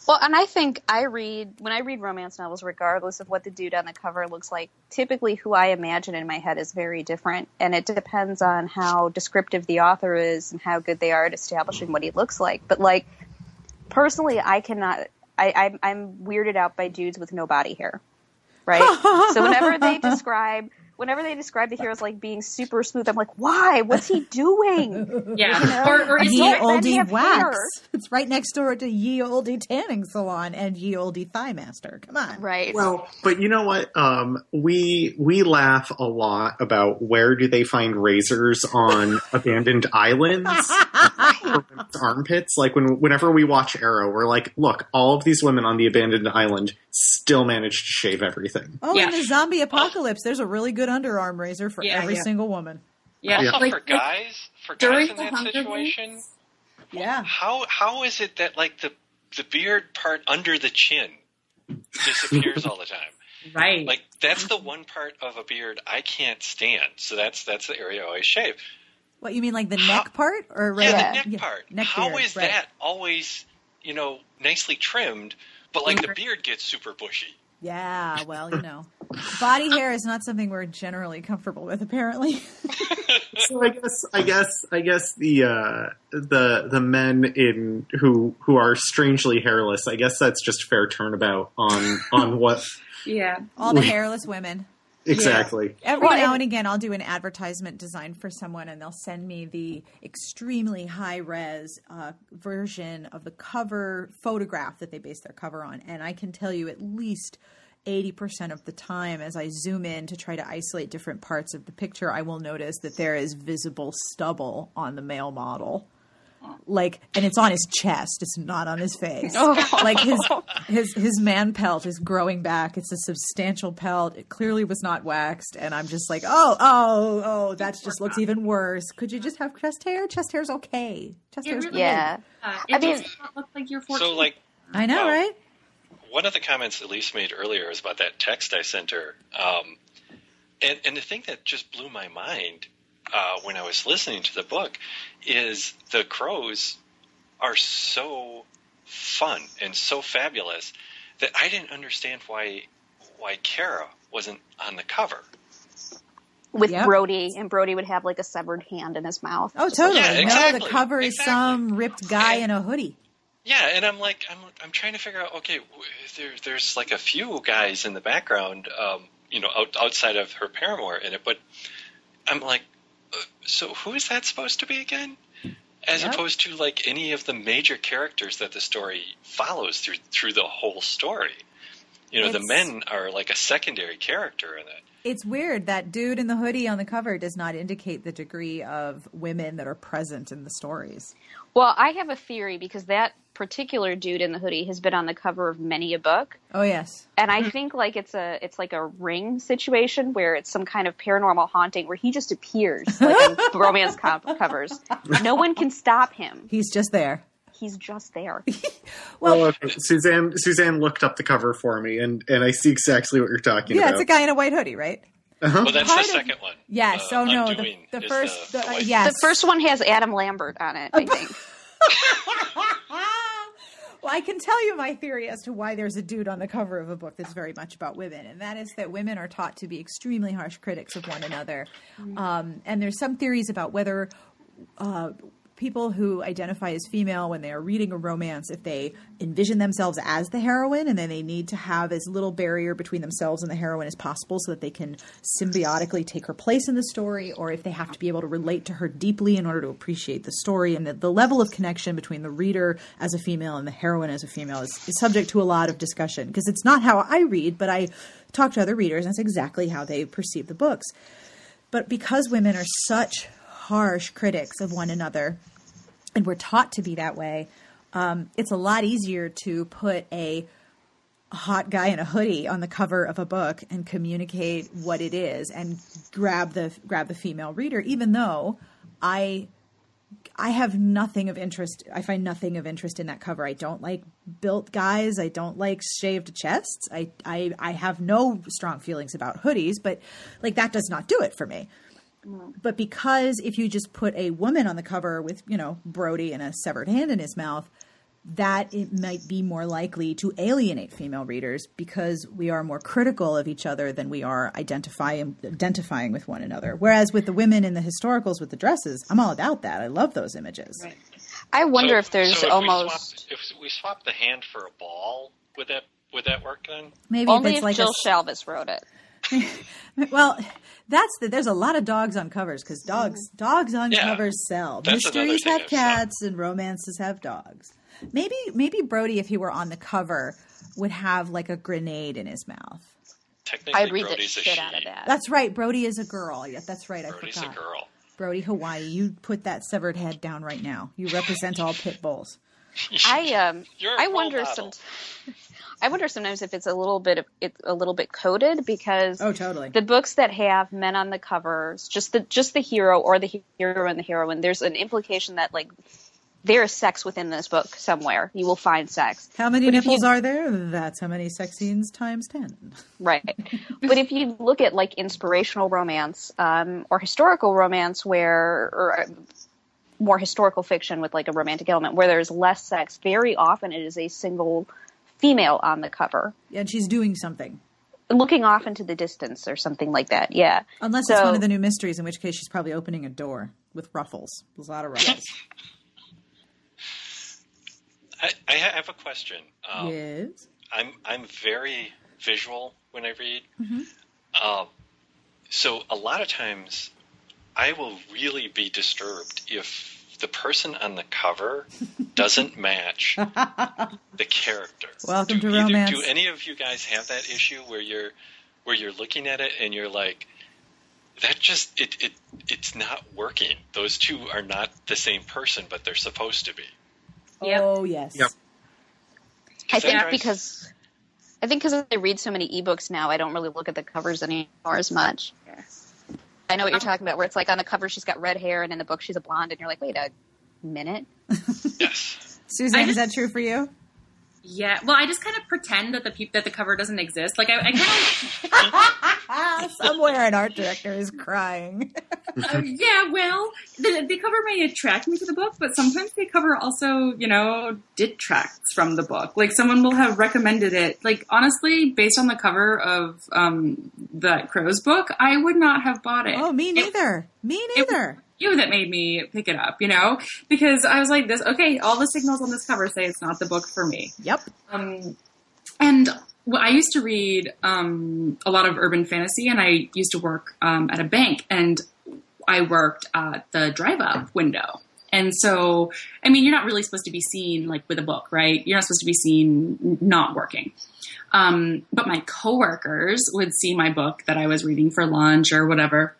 Well, and I think I read when I read romance novels, regardless of what the dude on the cover looks like. Typically, who I imagine in my head is very different, and it depends on how descriptive the author is and how good they are at establishing what he looks like. But like personally, I cannot. I, I'm, I'm weirded out by dudes with no body hair, right? so whenever they describe whenever they describe the heroes like being super smooth, I'm like, why? What's he doing? Yeah. You know? Or, or is Ye he, don't let me Olde Wax. hair. It's right next door to Ye Olde Tanning Salon and Ye Olde Thigh Master. Come on. Right. Well, but you know what? Um, we we laugh a lot about where do they find razors on abandoned islands, armpits. Like when whenever we watch Arrow, we're like, look, all of these women on the abandoned island still manage to shave everything. Oh, Yeah. in the zombie apocalypse, there's a really good underarm razor for Yeah, every yeah. single woman. yeah, Yeah. Also like, for like, guys, for guys in that situation, Games, Yeah. how how is it that like the the beard part under the chin disappears all the time? right? Like that's the one part of a beard I can't stand. So that's that's the area I always shave. What you mean, like the How- neck part, or right? Yeah, the neck yeah, part. neck How beard, is right. that always, you know, nicely trimmed, but like the beard gets super bushy? Yeah, well, you know, body hair is not something we're generally comfortable with. Apparently, So I guess I guess I guess the uh, the the men in who who are strangely hairless. I guess that's just fair turnabout on on what yeah. all the hairless women. exactly. Every Well, now and- and again, I'll do an advertisement design for someone, and they'll send me the extremely high res uh, version of the cover photograph that they base their cover on. And I can tell you at least 80% of the time, as I zoom in to try to isolate different parts of the picture, I will notice that there is visible stubble on the male model. Like, and it's on his chest. It's not on his face. Like his his his man pelt is growing back. It's a substantial pelt. It clearly was not waxed, and I'm just like, oh, oh, oh, that just looks even worse. Could you just have chest hair? Chest hair's okay. Chest It hair's really yeah. Uh, I mean- does not look like you're 14. So like I know, Wow. right? One of the comments Elyse made earlier was about that text I sent her. Um, and, and the thing that just blew my mind uh, when I was listening to the book is the crows are so fun and so fabulous that I didn't understand why why Kara wasn't on the cover. With Yep. Brody, and Brody would have like a severed hand in his mouth. Oh, Just like- totally. Yeah, No, exactly, the cover is exactly. some ripped guy in a hoodie. Yeah, and I'm like, I'm, I'm trying to figure out. Okay, w- there, there's like a few guys in the background, um, you know, out, outside of her paramour in it, but I'm like, uh, so who is that supposed to be again? As Yep. opposed to like any of the major characters that the story follows through through the whole story. You know, the men are like a secondary character in it. It's weird that dude in the hoodie on the cover does not indicate the degree of women that are present in the stories. Well, I have a theory because that particular dude in the hoodie has been on the cover of many a book, Oh yes. and I think like it's a it's like a ring situation where it's some kind of paranormal haunting where he just appears like on romance co- covers. No one can stop him. He's just there. He's just there. Well, Well, okay. Suzanne Suzanne looked up the cover for me, and and I see exactly what you're talking yeah, about. Yeah, it's a guy in a white hoodie, right? Uh-huh. Well, that's Part the of- second one. Yes. Uh, oh no, the, the first, the, the, the yes. The first one has Adam Lambert on it, I think. Well, I can tell you my theory as to why there's a dude on the cover of a book that's very much about women, and that is that women are taught to be extremely harsh critics of one another. Um, and there's some theories about whether uh, people who identify as female, when they are reading a romance, if they envision themselves as the heroine, and then they need to have as little barrier between themselves and the heroine as possible so that they can symbiotically take her place in the story, or if they have to be able to relate to her deeply in order to appreciate the story. And the, the level of connection between the reader as a female and the heroine as a female is, is subject to a lot of discussion because it's not how I read, but I talk to other readers, and that's exactly how they perceive the books. But because women are such harsh critics of one another, and we're taught to be that way, um, it's a lot easier to put a hot guy in a hoodie on the cover of a book and communicate what it is and grab the grab the female reader even though i i have nothing of interest i find nothing of interest in that cover. I don't like built guys. I don't like shaved chests. I i, I have no strong feelings about hoodies but like that does not do it for me Mm. But because if you just put a woman on the cover with, you know, Brody and a severed hand in his mouth, that it might be more likely to alienate female readers because we are more critical of each other than we are identifying identifying with one another. Whereas with the women in the historicals with the dresses, I'm all about that. I love those images. Right. I wonder So- if there's so if almost We swapped, if we swap the hand for a ball, would that would that work then? Maybe only if it's if like Jill a, Shalvis wrote it. well, that's the, there's a lot of dogs on covers because dogs dogs on Yeah. covers sell. Mysteries have I've cats and romances have dogs. Maybe maybe Brody, if he were on the cover, would have like a grenade in his mouth. Technically, I'd read the Brody's a shit out of that. That's right. Brody is a girl. Yeah, that's right. I Brody's forgot. a girl. Brody Hawaii, you put that severed head down right now. You represent all pit bulls. I um You're a I role wonder some I wonder sometimes if it's a little bit of it's a little bit coded because Oh, totally. the books that have men on the covers, just the just the hero or the hero and the heroine, there's an implication that like there is sex within this book somewhere. You will find sex. How many But nipples you- are there? That's how many sex scenes times ten. Right. but if you look at like inspirational romance um, or historical romance where or uh, more historical fiction with like a romantic element where there's less sex, very often it is a single female on the cover And she's doing something. looking off into the distance or something like that. Yeah. Unless it's one of the new mysteries, in which case she's probably opening a door with ruffles. There's a lot of ruffles. I, I have a question. Um, yes. I'm I'm very visual when I read. Mm-hmm. Um, so a lot of times, I will really be disturbed if the person on the cover doesn't match the character. Welcome do to either- romance. Do any of you guys have that issue where you're where you're looking at it and you're like, that just it it it's not working. Those two are not the same person, but they're supposed to be. Yep. Oh yes. Yep. I think right? because I think because I read so many ebooks now, I don't really look at the covers anymore as much. I know what you're oh. talking about, where it's like on the cover she's got red hair, and in the book she's a blonde, and you're like, wait a minute. Yes. Suzanne, I is that true for you? Yeah. Well, I just kind of pretend that the peop- that the cover doesn't exist. Like I, I kind of Somewhere an art director is crying. Uh, yeah, well, the, the cover may attract me to the book, but sometimes the cover also, you know, detracts from the book. Like someone will have recommended it. Like honestly, based on the cover of um, that Crow's book, I would not have bought it. oh, me It- neither. Me neither. you that made me pick it up, you know, because I was like, this. Okay, all the signals on this cover say it's not the book for me. Yep. Um, and well, I used to read um, a lot of urban fantasy, and I used to work um, at a bank, and I worked at the drive-up window. And so, I mean, you're not really supposed to be seen like with a book, right? You're not supposed to be seen not working. Um, but my coworkers would see my book that I was reading for lunch or whatever,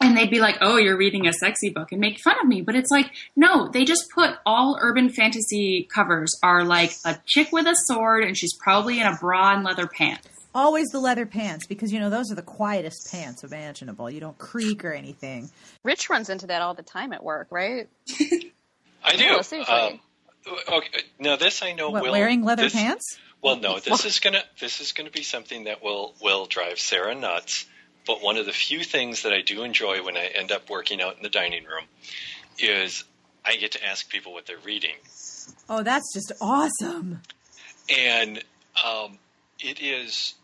and they'd be like, "Oh, you're reading a sexy book," and make fun of me. But it's like, no, they just put all urban fantasy covers are like a chick with a sword, and she's probably in a bra and leather pants. Always the leather pants because you know those are the quietest pants imaginable. You don't creak or anything. Rich runs into that all the time at work, right? I do. No, seriously. Um, okay. Now this I know What, will wearing leather this- pants? Well, no, this is gonna this is gonna be something that will will drive Sarah nuts. But one of the few things that I do enjoy when I end up working out in the dining room is I get to ask people what they're reading, Oh, that's just awesome. and um, it is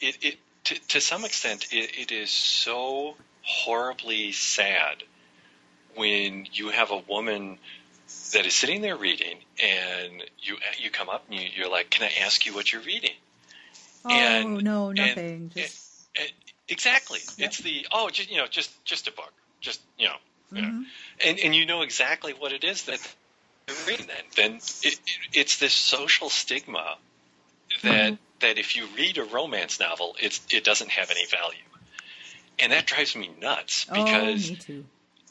it, it to, to some extent it, it is so horribly sad when you have a woman that is sitting there reading and you you come up and you, you're like, "Can I ask you what you're reading?" Oh And- no, and- nothing. Just Eh, Exactly. It's the oh, just you know, just just a book, just you know, Mm-hmm. know. and and you know exactly what it is that you're reading. Then then it, it, it's this social stigma that Mm-hmm. that if you read a romance novel, it's it doesn't have any value, and that drives me nuts oh, because me too.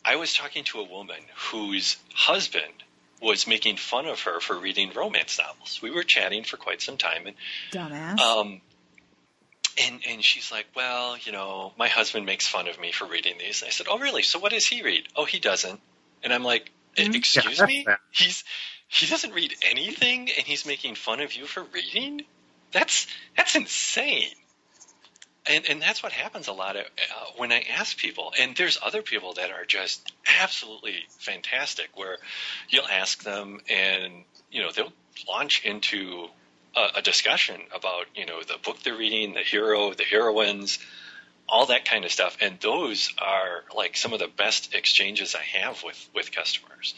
I was talking to a woman whose husband was making fun of her for reading romance novels. We were chatting for quite some time, and Dumbass. um, and and she's like, well, you know, my husband makes fun of me for reading these. And I said, oh, really? So what does he read? Oh, he doesn't. And I'm like, "E- Mhm. excuse Yeah, me, bad. he's he doesn't read anything, and he's making fun of you for reading. That's that's insane. and and that's what happens a lot of, uh, when I ask people. And there's other people that are just absolutely fantastic. Where you'll ask them, and you know they'll launch into a, a discussion about you know the book they're reading, the hero, the heroines, all that kind of stuff. And those are like some of the best exchanges I have with with customers.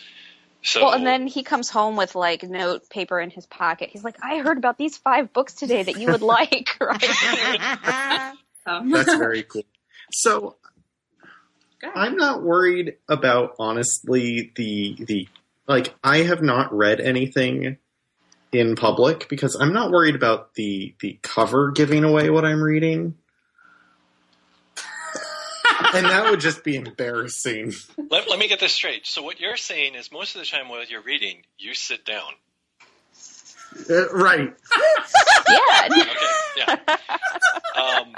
So, Well, and then he comes home with like note paper in his pocket. He's like, I heard about these five books today that you would like, right? That's very cool. So Good. I'm not worried about honestly the the like I have not read anything in public because I'm not worried about the the cover giving away what I'm reading. and that would just be embarrassing. let, let me get this straight. So what you're saying is most of the time while you're reading, you sit down. Uh, right. yeah. Okay, yeah. Um,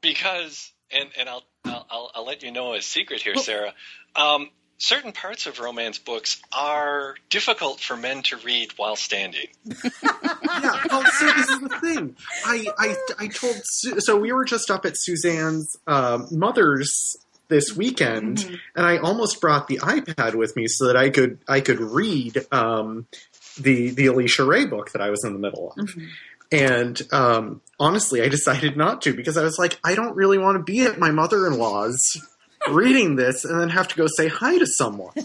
because, and and I'll, I'll I'll I'll let you know a secret here, Sarah. Um, certain parts of romance books are difficult for men to read while standing. yeah. Well, so this is the thing. I I, I told Su- so we were just up at Suzanne's um, mother's this weekend, and I almost brought the iPad with me so that I could I could read um, the the Alisha Rai book that I was in the middle of. And um, honestly, I decided not to because I was like, I don't really want to be at my mother in law's reading this and then have to go say hi to someone.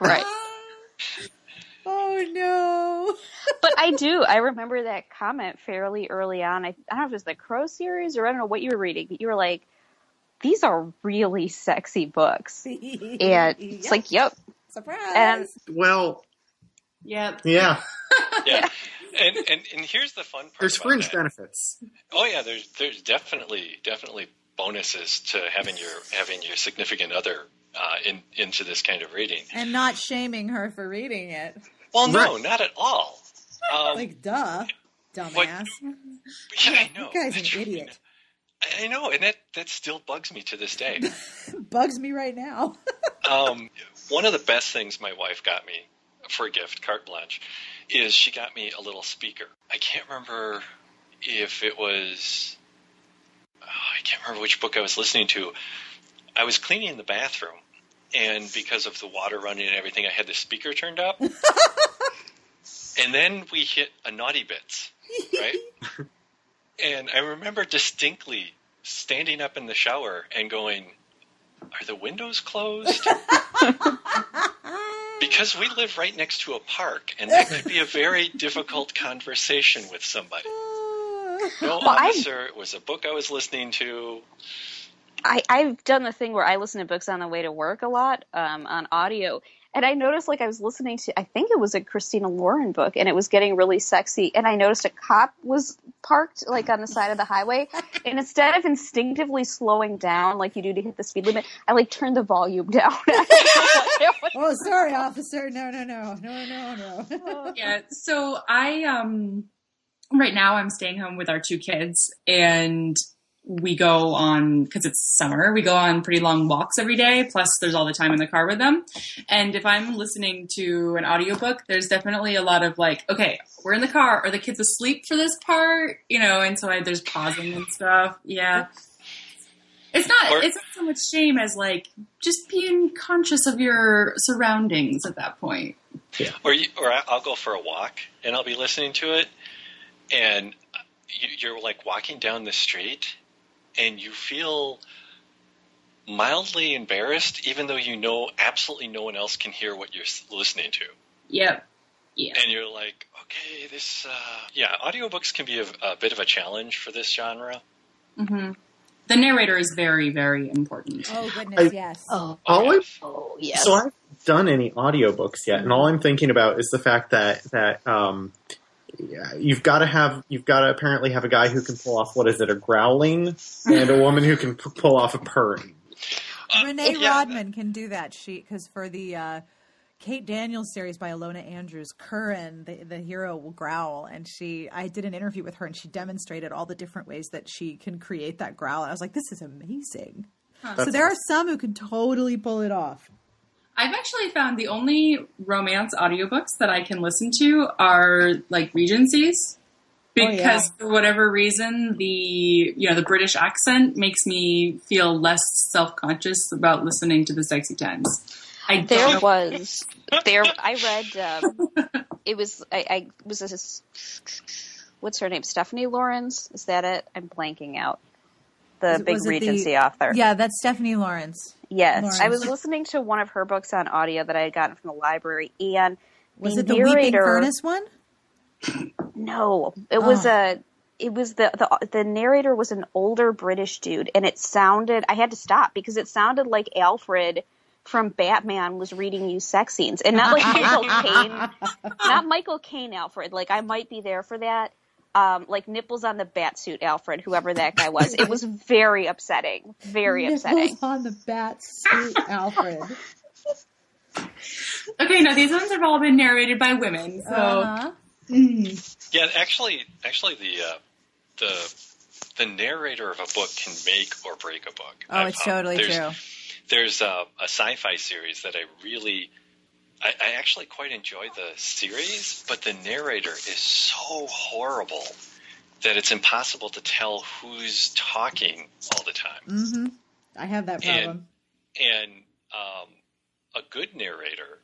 Right. oh no. But I do. I remember that comment fairly early on. I, I don't know if it was the Crow series or I don't know what you were reading, but you were like, these are really sexy books. And it's like, yep. surprise. and- Well, yeah. yeah, Yeah. And, and and here's the fun part. there's fringe that. benefits. Oh yeah, there's there's definitely definitely bonuses to having your having your significant other uh, in into this kind of reading. and not shaming her for reading it. Well, no, Right. not at all. Um, Like, duh, dumbass. yeah, I know. That guy's I an truly idiot. know. I know, and that that still bugs me to this day. Bugs me right now. Um, one of the best things my wife got me for a gift, carte blanche, is she got me a little speaker. I can't remember if it was. I can't remember which book I was listening to. I was cleaning the bathroom, and because of the water running and everything, I had the speaker turned up. and then we hit a naughty bits, right? and I remember distinctly standing up in the shower and going, "Are the windows closed?" because we live right next to a park, and that could be a very difficult conversation with somebody. No Well, I- officer, it was a book I was listening to. I, I've done the thing where I listen to books on the way to work a lot um, on audio. And I noticed, like, I was listening to, I think it was a Christina Lauren book, and it was getting really sexy. And I noticed a cop was parked, like, on the side of the highway. And instead of instinctively slowing down, like you do to hit the speed limit, I, like, turned the volume down. Oh, sorry, officer. No, no, no, no, no, no. Yeah. So I um right now I'm staying home with our two kids and we go on because it's summer we go on pretty long walks every day plus there's all the time in the car with them. And if i'm listening to an audiobook there's definitely a lot of like okay we're in the car are the kids asleep for this part? You know and so I, there's pausing and stuff yeah. It's not Or- it's not so much shame as like just being conscious of your surroundings at that point. Yeah. Or, you, or I'll go for a walk and I'll be listening to it, and you, you're like walking down the street, and you feel mildly embarrassed, even though you know absolutely no one else can hear what you're listening to. yep yeah And you're like, okay, this, uh, yeah, audiobooks can be a, a bit of a challenge for this genre. mm-hmm. The narrator is very, very important. Oh goodness, I- yes. oh, All I oh, yes. So I haven't done any audiobooks yet, and all I'm thinking about is the fact that that um, yeah, you've got to have you've got to apparently have a guy who can pull off what is it a growling and a woman who can p- pull off a purring. Uh, Renee yeah, Raudman can do that. She because for the uh, Kate Daniels series by Ilona Andrews, Curran, the, the hero, will growl, and she. I did an interview with her, and she demonstrated all the different ways that she can create that growl. And I was like, this is amazing. So That's there are some who can totally pull it off. I've actually found the only romance audiobooks that I can listen to are like Regencies because for whatever reason, the you know the British accent makes me feel less self conscious about listening to the Sexy Times. I There don't. was there. I read. Um, it was. I, I was this. What's her name? Stephanie Laurens. Is that it? I'm blanking out. The Was big was it the- Regency author. Yeah, that's Stephanie Laurens. Yes, Laurens. I was listening to one of her books on audio that I had gotten from the library, and Was the it the Weeping narrator. Furnace one? No, it was Oh. a. It was the, the the narrator was an older British dude, and it sounded. I had to stop because it sounded like Alfred from Batman was reading you sex scenes, and not like Michael Caine, not Michael Caine Alfred. Like I might be there for that. Um, like nipples on the bat suit Alfred, whoever that guy was. It was very upsetting. Very upsetting. Nipples on the bat suit, Alfred. Okay, now these ones have all been narrated by women, so Uh-huh. mm, Yeah, actually, actually, the uh, the the narrator of a book can make or break a book. Oh, I've it's found. totally there's, true. There's a, a sci-fi series that I really, I, I actually quite enjoy the series, but the narrator is so horrible that it's impossible to tell who's talking all the time. hmm I have that And- problem. And um, a good narrator,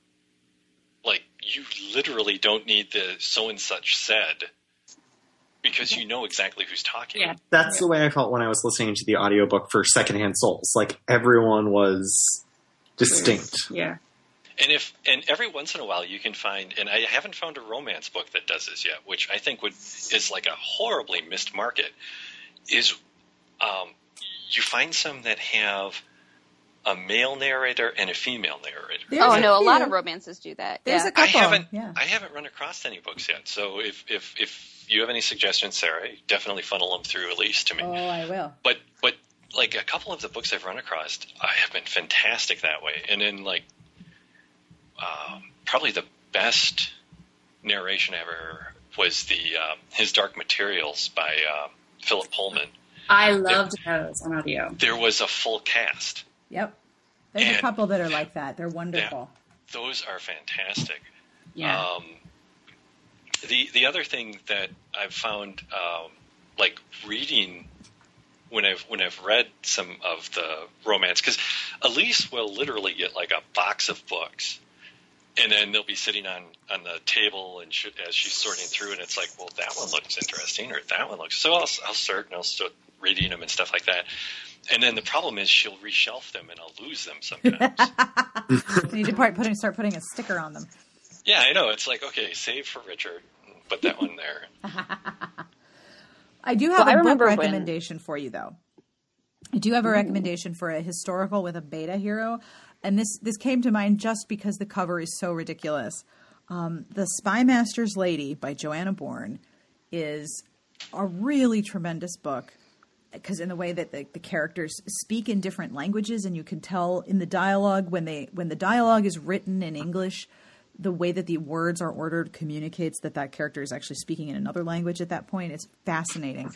like you literally don't need the so and such said because you know exactly who's talking. yeah. That's the way I felt when I was listening to the audiobook for Secondhand Souls. Like everyone was distinct. Yeah. And if and every once in a while you can find and I haven't found a romance book that does this yet, which I think would is like a horribly missed market, is um, you find some that have a male narrator and a female narrator. There's oh a no, a lot of romances do that. There's yeah. a couple. I haven't yeah. I haven't run across any books yet. So if if if you have any suggestions, Sarah, definitely funnel them through at least to me. Oh, I will. But but like a couple of the books I've run across, I have been fantastic that way. And then like um, probably the best narration ever was the um, His Dark Materials by uh, Philip Pullman. I loved those on audio. There was a full cast. Yep. There's a couple that are like that. They're wonderful. Those are fantastic. Yeah. Um, the the other thing that I've found, um, like reading when I've when I've read some of the romance, because Elyse will literally get like a box of books, and then they'll be sitting on on the table and sh- as she's sorting through, and it's like, well, that one looks interesting, or that one looks. So I'll I'll start and I'll start reading them and stuff like that. And then the problem is she'll reshelf them and I'll lose them sometimes. You need to part, putting, start putting a sticker on them. Yeah, I know. It's like, okay, save for Richard. Put that one there. I do have Well, I a book remember when- recommendation for you, though. I do have a recommendation for a historical with a beta hero, and this this came to mind just because the cover is so ridiculous. Um, the Spy Master's Lady by Joanna Bourne is a really tremendous book because in the way that the, the characters speak in different languages and you can tell in the dialogue when they when the dialogue is written in english the way that the words are ordered communicates that that character is actually speaking in another language at that point it's fascinating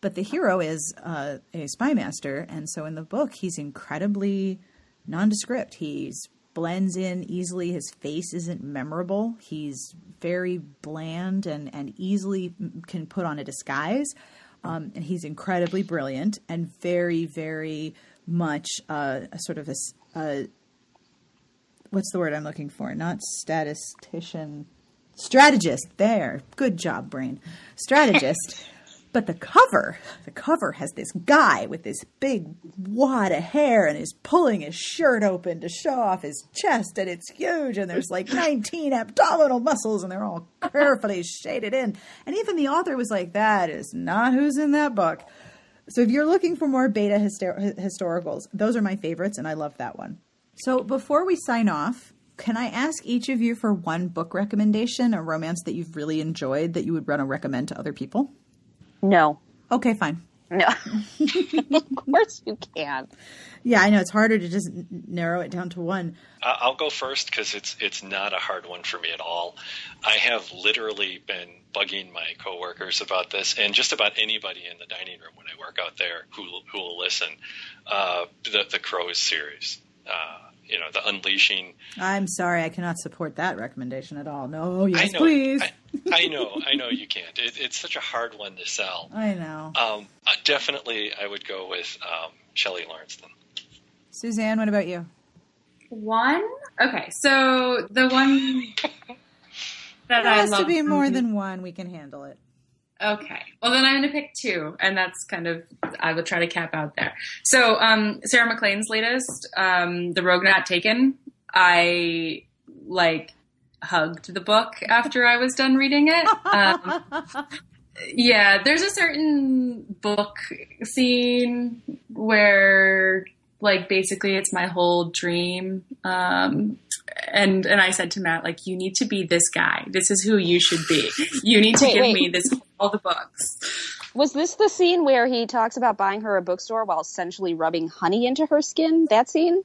but the hero is uh, a spy master and so in the book he's incredibly nondescript he's blends in easily his face isn't memorable he's very bland and, and easily can put on a disguise um, and he's incredibly brilliant and very, very much uh, a sort of a what's the word I'm looking for? Not statistician, strategist. There, good job, brain. Strategist. but the cover, the cover has this guy with this big wad of hair and is pulling his shirt open to show off his chest, and it's huge. And there's like 19 abdominal muscles, and they're all carefully shaded in. And even the author was like, "That is not who's in that book." So if you're looking for more beta hyster- historicals, those are my favorites, and I love that one. So before we sign off, can I ask each of you for one book recommendation, a romance that you've really enjoyed that you would want to recommend to other people? No. Okay, fine. No. of course you can. Yeah, I know it's harder to just narrow it down to one. I- I'll go first because it's it's not a hard one for me at all. I have literally been bugging my coworkers about this, and just about anybody in the dining room when I work out there who who will listen. Uh, the the Crows series. Uh, you know the unleashing. I'm sorry, I cannot support that recommendation at all. No, yes, I know, please. I, I know, I know you can't. It, it's such a hard one to sell. I know. Um, uh, definitely, I would go with um, Shelly Laurenston then. Suzanne, what about you? One? Okay, so the one that It I has love. to be more than one. We can handle it. Okay. Well, then I'm going to pick two, and that's kind of I will try to cap out there. So, um, Sarah MacLean's latest, um, "The Rogue Not Taken," I like hugged the book after I was done reading it. Um, yeah, there's a certain book scene where, like, basically it's my whole dream. Um, and and I said to Matt, like, you need to be this guy. This is who you should be. You need to Wait, give wait. me this all the books. Was this the scene where he talks about buying her a bookstore while essentially rubbing honey into her skin? That scene?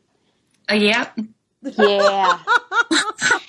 Uh, yeah, Yeah.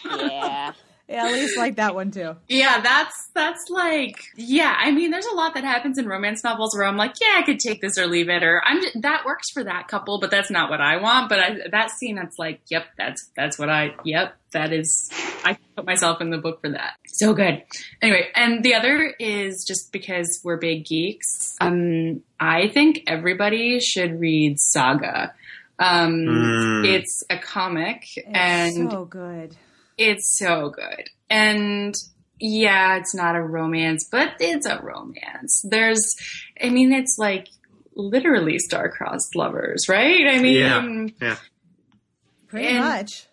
yeah. Yeah, at least like that one too. yeah. That's that's like yeah. I mean, there's a lot that happens in romance novels where I'm like, yeah, I could take this or leave it, or I'm that works for that couple, but that's not what I want. But I, that scene, that's like, yep, that's that's what I. Yep, that is. I put myself in the book for that. So good. Anyway, and the other is just because we're big geeks. Um, I think everybody should read Saga. Um, Mm. It's a comic, It's and so good. It's so good. And yeah, it's not a romance, but it's a romance. There's, I mean, it's like literally star-crossed lovers, right? I mean, Yeah. yeah. Pretty And- much.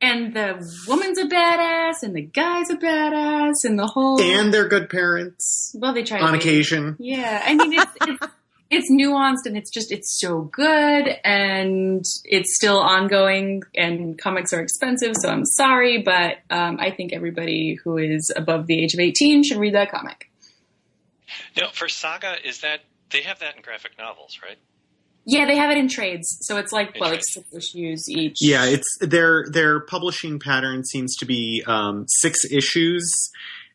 and the woman's a badass, and the guy's a badass, and the whole And they're good parents well, they try on to be. occasion. Yeah, I mean, it's, it's it's nuanced and it's just it's so good and it's still ongoing and comics are expensive, so I'm sorry, but um, I think everybody who is above the age of 18 should read that comic. now for Saga, is that they have that in graphic novels, right? Yeah, they have it in trades, so it's like In well, trades. it's six issues each. Yeah, it's their their publishing pattern seems to be um, six issues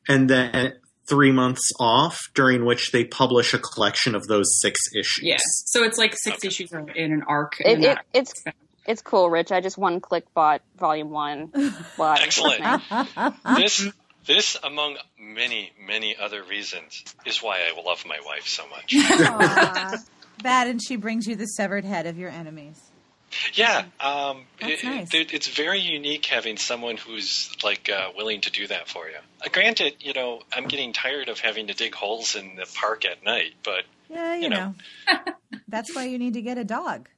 and then three months off, during which they publish a collection of those six issues. yeah. So it's like six Okay. issues in an arc. It, and it, it's it's cool, Rich. I just one click bought volume one. While Excellent. This, this, among many, many other reasons, is why I love my wife so much. Aw. Bad, and she brings you the severed head of your enemies. Yeah, um, it- nice. it- it's very unique having someone who's like uh, willing to do that for you. Uh, granted, you know, I'm getting tired of having to dig holes in the park at night, but Yeah, you, You know. know. That's why you need to get a dog.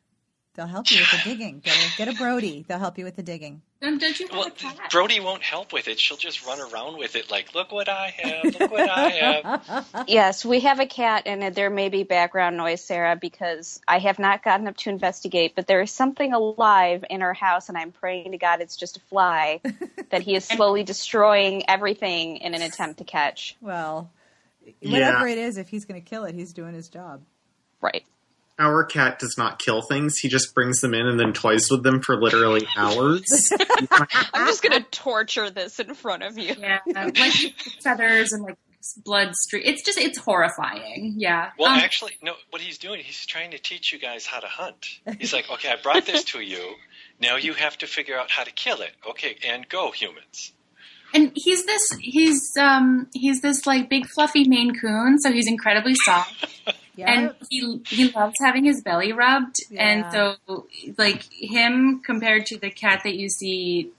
They'll help you with the digging. Get a, get a Brody. They'll help you with the digging. Don't, don't you have well, a cat? Brody won't help with it. She'll just run around with it, like, "Look what I have! Look what I have!" Yes, we have a cat, and there may be background noise, Sarah, because I have not gotten up to investigate. But there is something alive in our house, and I'm praying to God it's just a fly that he is slowly destroying everything in an attempt to catch. Well, Yeah. whatever it is, if he's going to kill it, he's doing his job. Right. Our cat does not kill things. He just brings them in and then toys with them for literally hours. I'm just gonna torture this in front of you. Yeah, like feathers and like blood streak. It's just it's horrifying. Yeah. Well, Um, actually, no. What he's doing, he's trying to teach you guys how to hunt. He's like, "Okay, I brought this to you. Now you have to figure out how to kill it. Okay, and go, humans." and he's this he's um he's this like big fluffy Maine Coon, so he's incredibly soft, Yeah. and he he loves having his belly rubbed, and so like him compared to the cat that you see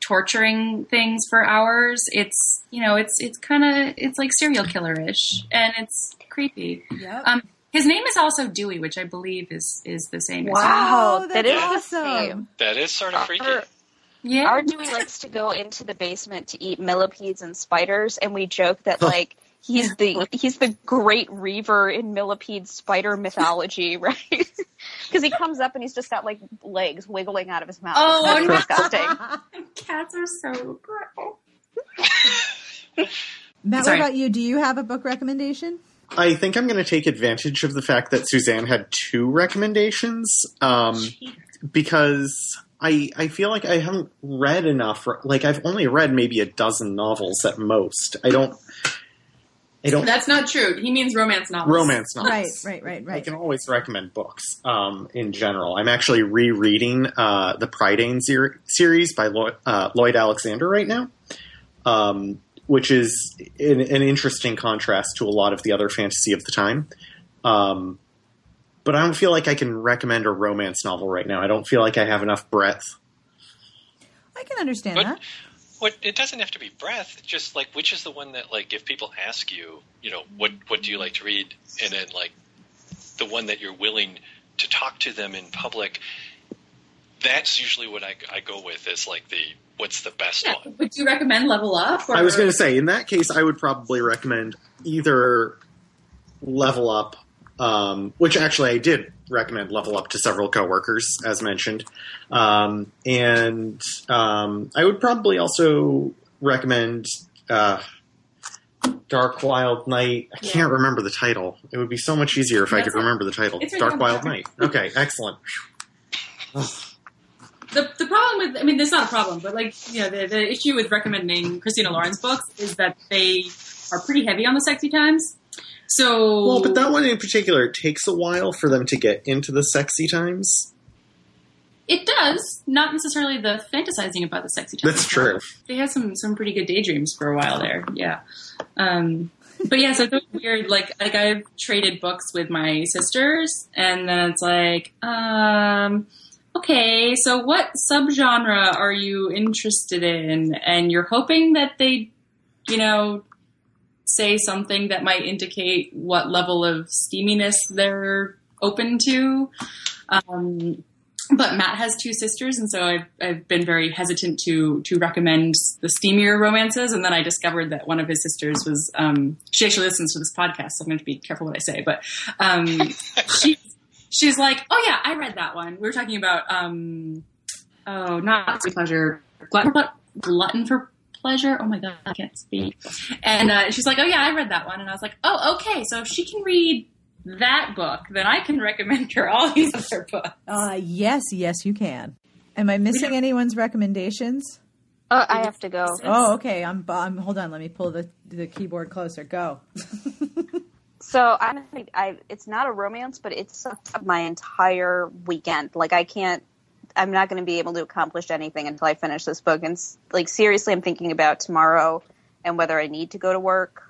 torturing things for hours, it's you know it's it's kind of it's like serial killer-ish, and it's creepy. yep. Um, his name is also Dewey, which I believe is is the same. as Wow. oh, that that's is the same. That is sort of freaky. Our, Yeah. our Dewey likes to go into the basement to eat millipedes and spiders, and we joke that like he's the he's the great reaver in millipede spider mythology, right? Because he comes up and he's just got like legs wiggling out of his mouth. Oh, it's really no. disgusting. Cats are so gross. Matt, Sorry. what about you? Do you have a book recommendation? I think I'm going to take advantage of the fact that Suzanne had two recommendations um, because I I feel like I haven't read enough. Like I've only read maybe a dozen novels at most. I don't. I don't That's not true. He means romance novels. romance novels. Right, right, right, right. I can always recommend books um, in general. I'm actually rereading uh, the Prydain ser- series by Lloyd, uh, Lloyd Alexander right now, um, which is an, an interesting contrast to a lot of the other fantasy of the time. Um, but I don't feel like I can recommend a romance novel right now. I don't feel like I have enough breadth. I can understand But- that. What it doesn't have to be breath. Just like which is the one that like if people ask you, you know, what what do you like to read, and then like the one that you're willing to talk to them in public. That's usually what I, I go with is like the what's the best Yeah. one. Would you recommend Level Up? Or... I was going to say, in that case, I would probably recommend either Level Up, um, which actually I did recommend Level Up to several coworkers, as mentioned, um, and um, I would probably also recommend uh, Dark Wild Night. I can't remember the title. It would be so much easier if I could it. remember the title. It's Dark Wild. Night. Okay, excellent. the, the problem with I mean there's not a problem, but like you know the, the issue with recommending Christina Lauren's books is that they are pretty heavy on the sexy times. So Well, but that one in particular, it takes a while for them to get into the sexy times. it does not necessarily the fantasizing about the sexy times. That's true. They had some some pretty good daydreams for a while there. Yeah. Um, but yeah, so it's weird. Like like I've traded books with my sisters, and then it's like, um, okay, so what subgenre are you interested in? And you're hoping that they, you know, say something that might indicate what level of steaminess they're open to. Um, but Matt has two sisters, and so I've, I've been very hesitant to to recommend the steamier romances. And then I discovered that one of his sisters was um, she actually listens to this podcast, so I'm going to be careful what I say. But um, she she's like, "Oh yeah, I read that one." We were talking about um, oh, not pleasure, glutton, glutton for pleasure. Oh my god, I can't speak. And uh, she's like, "Oh yeah, I read that one," and I was like, "Oh okay, so if she can read." That book, then I can recommend her all these other books. Uh, yes, yes, you can. Am I missing anyone's recommendations? Oh, I have to go. Oh, okay. I'm, I'm. Hold on. Let me pull the the keyboard closer. Go. So I'm, I, it's not a romance, but it's sucked up my entire weekend. Like I can't, I'm not going to be able to accomplish anything until I finish this book. And like seriously, I'm thinking about tomorrow and whether I need to go to work.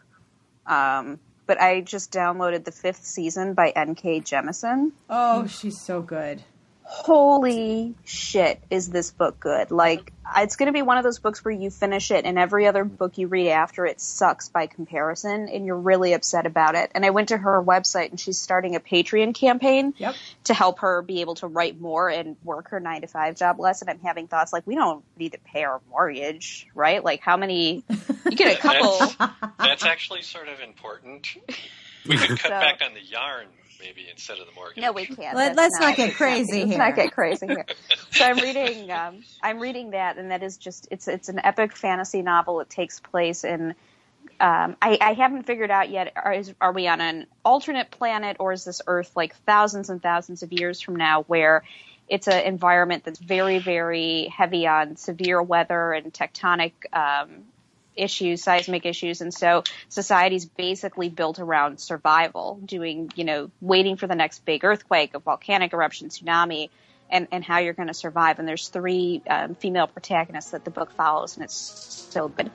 Um, but I just downloaded the fifth season by N.K. Jemisin. Oh, she's so good. Holy shit, is this book good? Like, it's going to be one of those books where you finish it and every other book you read after it sucks by comparison and you're really upset about it. And I went to her website and she's starting a Patreon campaign Yep. to help her be able to write more and work her nine to five job less. And I'm having thoughts like, we don't need to pay our mortgage, right? Like, how many, you get a couple. That's actually sort of important. We could cut So- back on the yarn maybe instead of the mortgage. No, we can't. Let, let's not get let's crazy let's not get crazy here. So I'm reading. Um, I'm reading that, and that is just it's it's an epic fantasy novel. It takes place in. Um, I, I haven't figured out yet. Are, is, are we on an alternate planet, or is this Earth like thousands and thousands of years from now, where it's an environment that's very, very heavy on severe weather and tectonic um, issues, seismic issues, and so society's basically built around survival, doing, you know, waiting for the next big earthquake, a volcanic eruption, tsunami, and, and how you're going to survive. And there's three um, female protagonists that the book follows, and it's so good.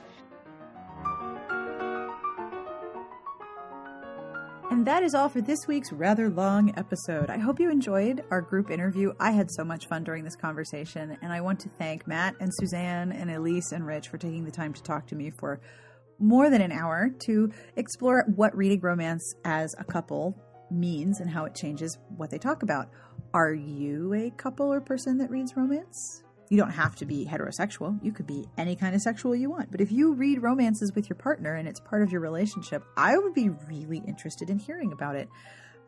That is all for this week's rather long episode. I hope you enjoyed our group interview. I had so much fun during this conversation, and I want to thank Matt and Suzanne and Elyse and Rich for taking the time to talk to me for more than an hour to explore what reading romance as a couple means and how it changes what they talk about. Are you a couple or person that reads romance? You don't have to be heterosexual. You could be any kind of sexual you want. But if you read romances with your partner and it's part of your relationship, I would be really interested in hearing about it.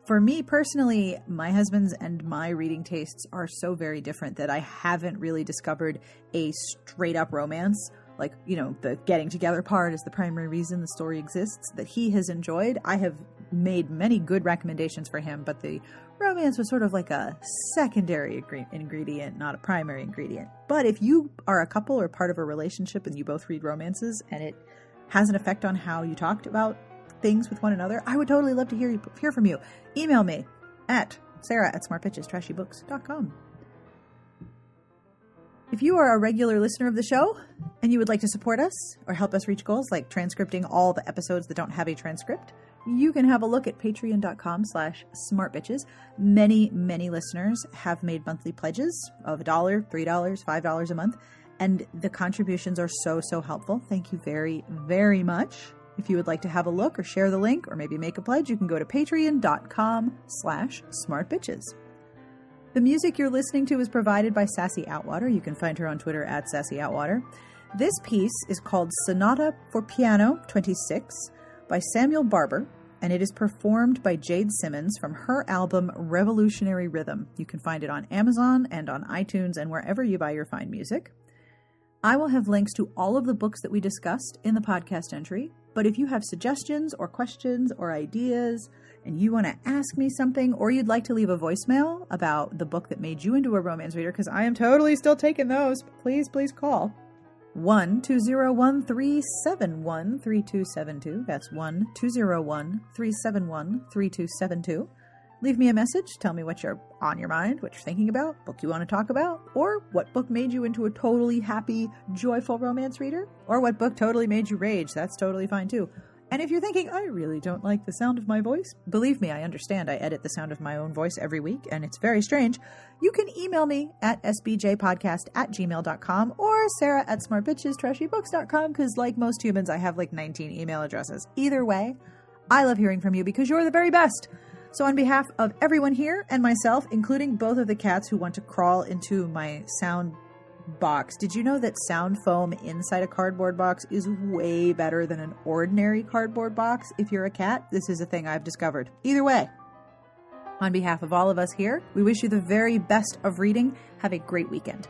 For me personally, my husband's and my reading tastes are so very different that I haven't really discovered a straight up romance. Like, you know, the getting together part is the primary reason the story exists that he has enjoyed. I have made many good recommendations for him, but the romance was sort of like a secondary ingre- ingredient, not a primary ingredient. But if you are a couple or part of a relationship and you both read romances and it has an effect on how you talked about things with one another, I would totally love to hear, hear from you. Email me at sarah at smartbitchestrashybooks.com. If you are a regular listener of the show and you would like to support us or help us reach goals like transcripting all the episodes that don't have a transcript, you can have a look at patreon.com slash smartbitches. Many, many listeners have made monthly pledges of a dollar, three dollars, five dollars a month, and the contributions are so, so helpful. Thank you very, very much. If you would like to have a look or share the link or maybe make a pledge, you can go to patreon.com slash smartbitches. The music you're listening to is provided by Sassy Outwater. You can find her on Twitter at Sassy Outwater. This piece is called Sonata for Piano 26 by Samuel Barber, and it is performed by Jade Simmons from her album Revolutionary Rhythm. You can find it on Amazon and on iTunes and wherever you buy your fine music. I will have links to all of the books that we discussed in the podcast entry, but if you have suggestions or questions or ideas, and you want to ask me something, or you'd like to leave a voicemail about the book that made you into a romance reader, because I am totally still taking those, please, please call 1 201 371 3272. That's 1 201 371 3272. Leave me a message. Tell me what you're on your mind, what you're thinking about, book you want to talk about, or what book made you into a totally happy, joyful romance reader, or what book totally made you rage. That's totally fine too. And if you're thinking, I really don't like the sound of my voice, believe me, I understand. I edit the sound of my own voice every week, and it's very strange. You can email me at sbjpodcast at gmail.com or sarah at smartbitchestrashybooks.com because, like most humans, I have like 19 email addresses. Either way, I love hearing from you because you're the very best. So, on behalf of everyone here and myself, including both of the cats who want to crawl into my sound box. Did you know that sound foam inside a cardboard box is way better than an ordinary cardboard box if you're a cat? This is a thing I've discovered. Either way, on behalf of all of us here, we wish you the very best of reading. Have a great weekend.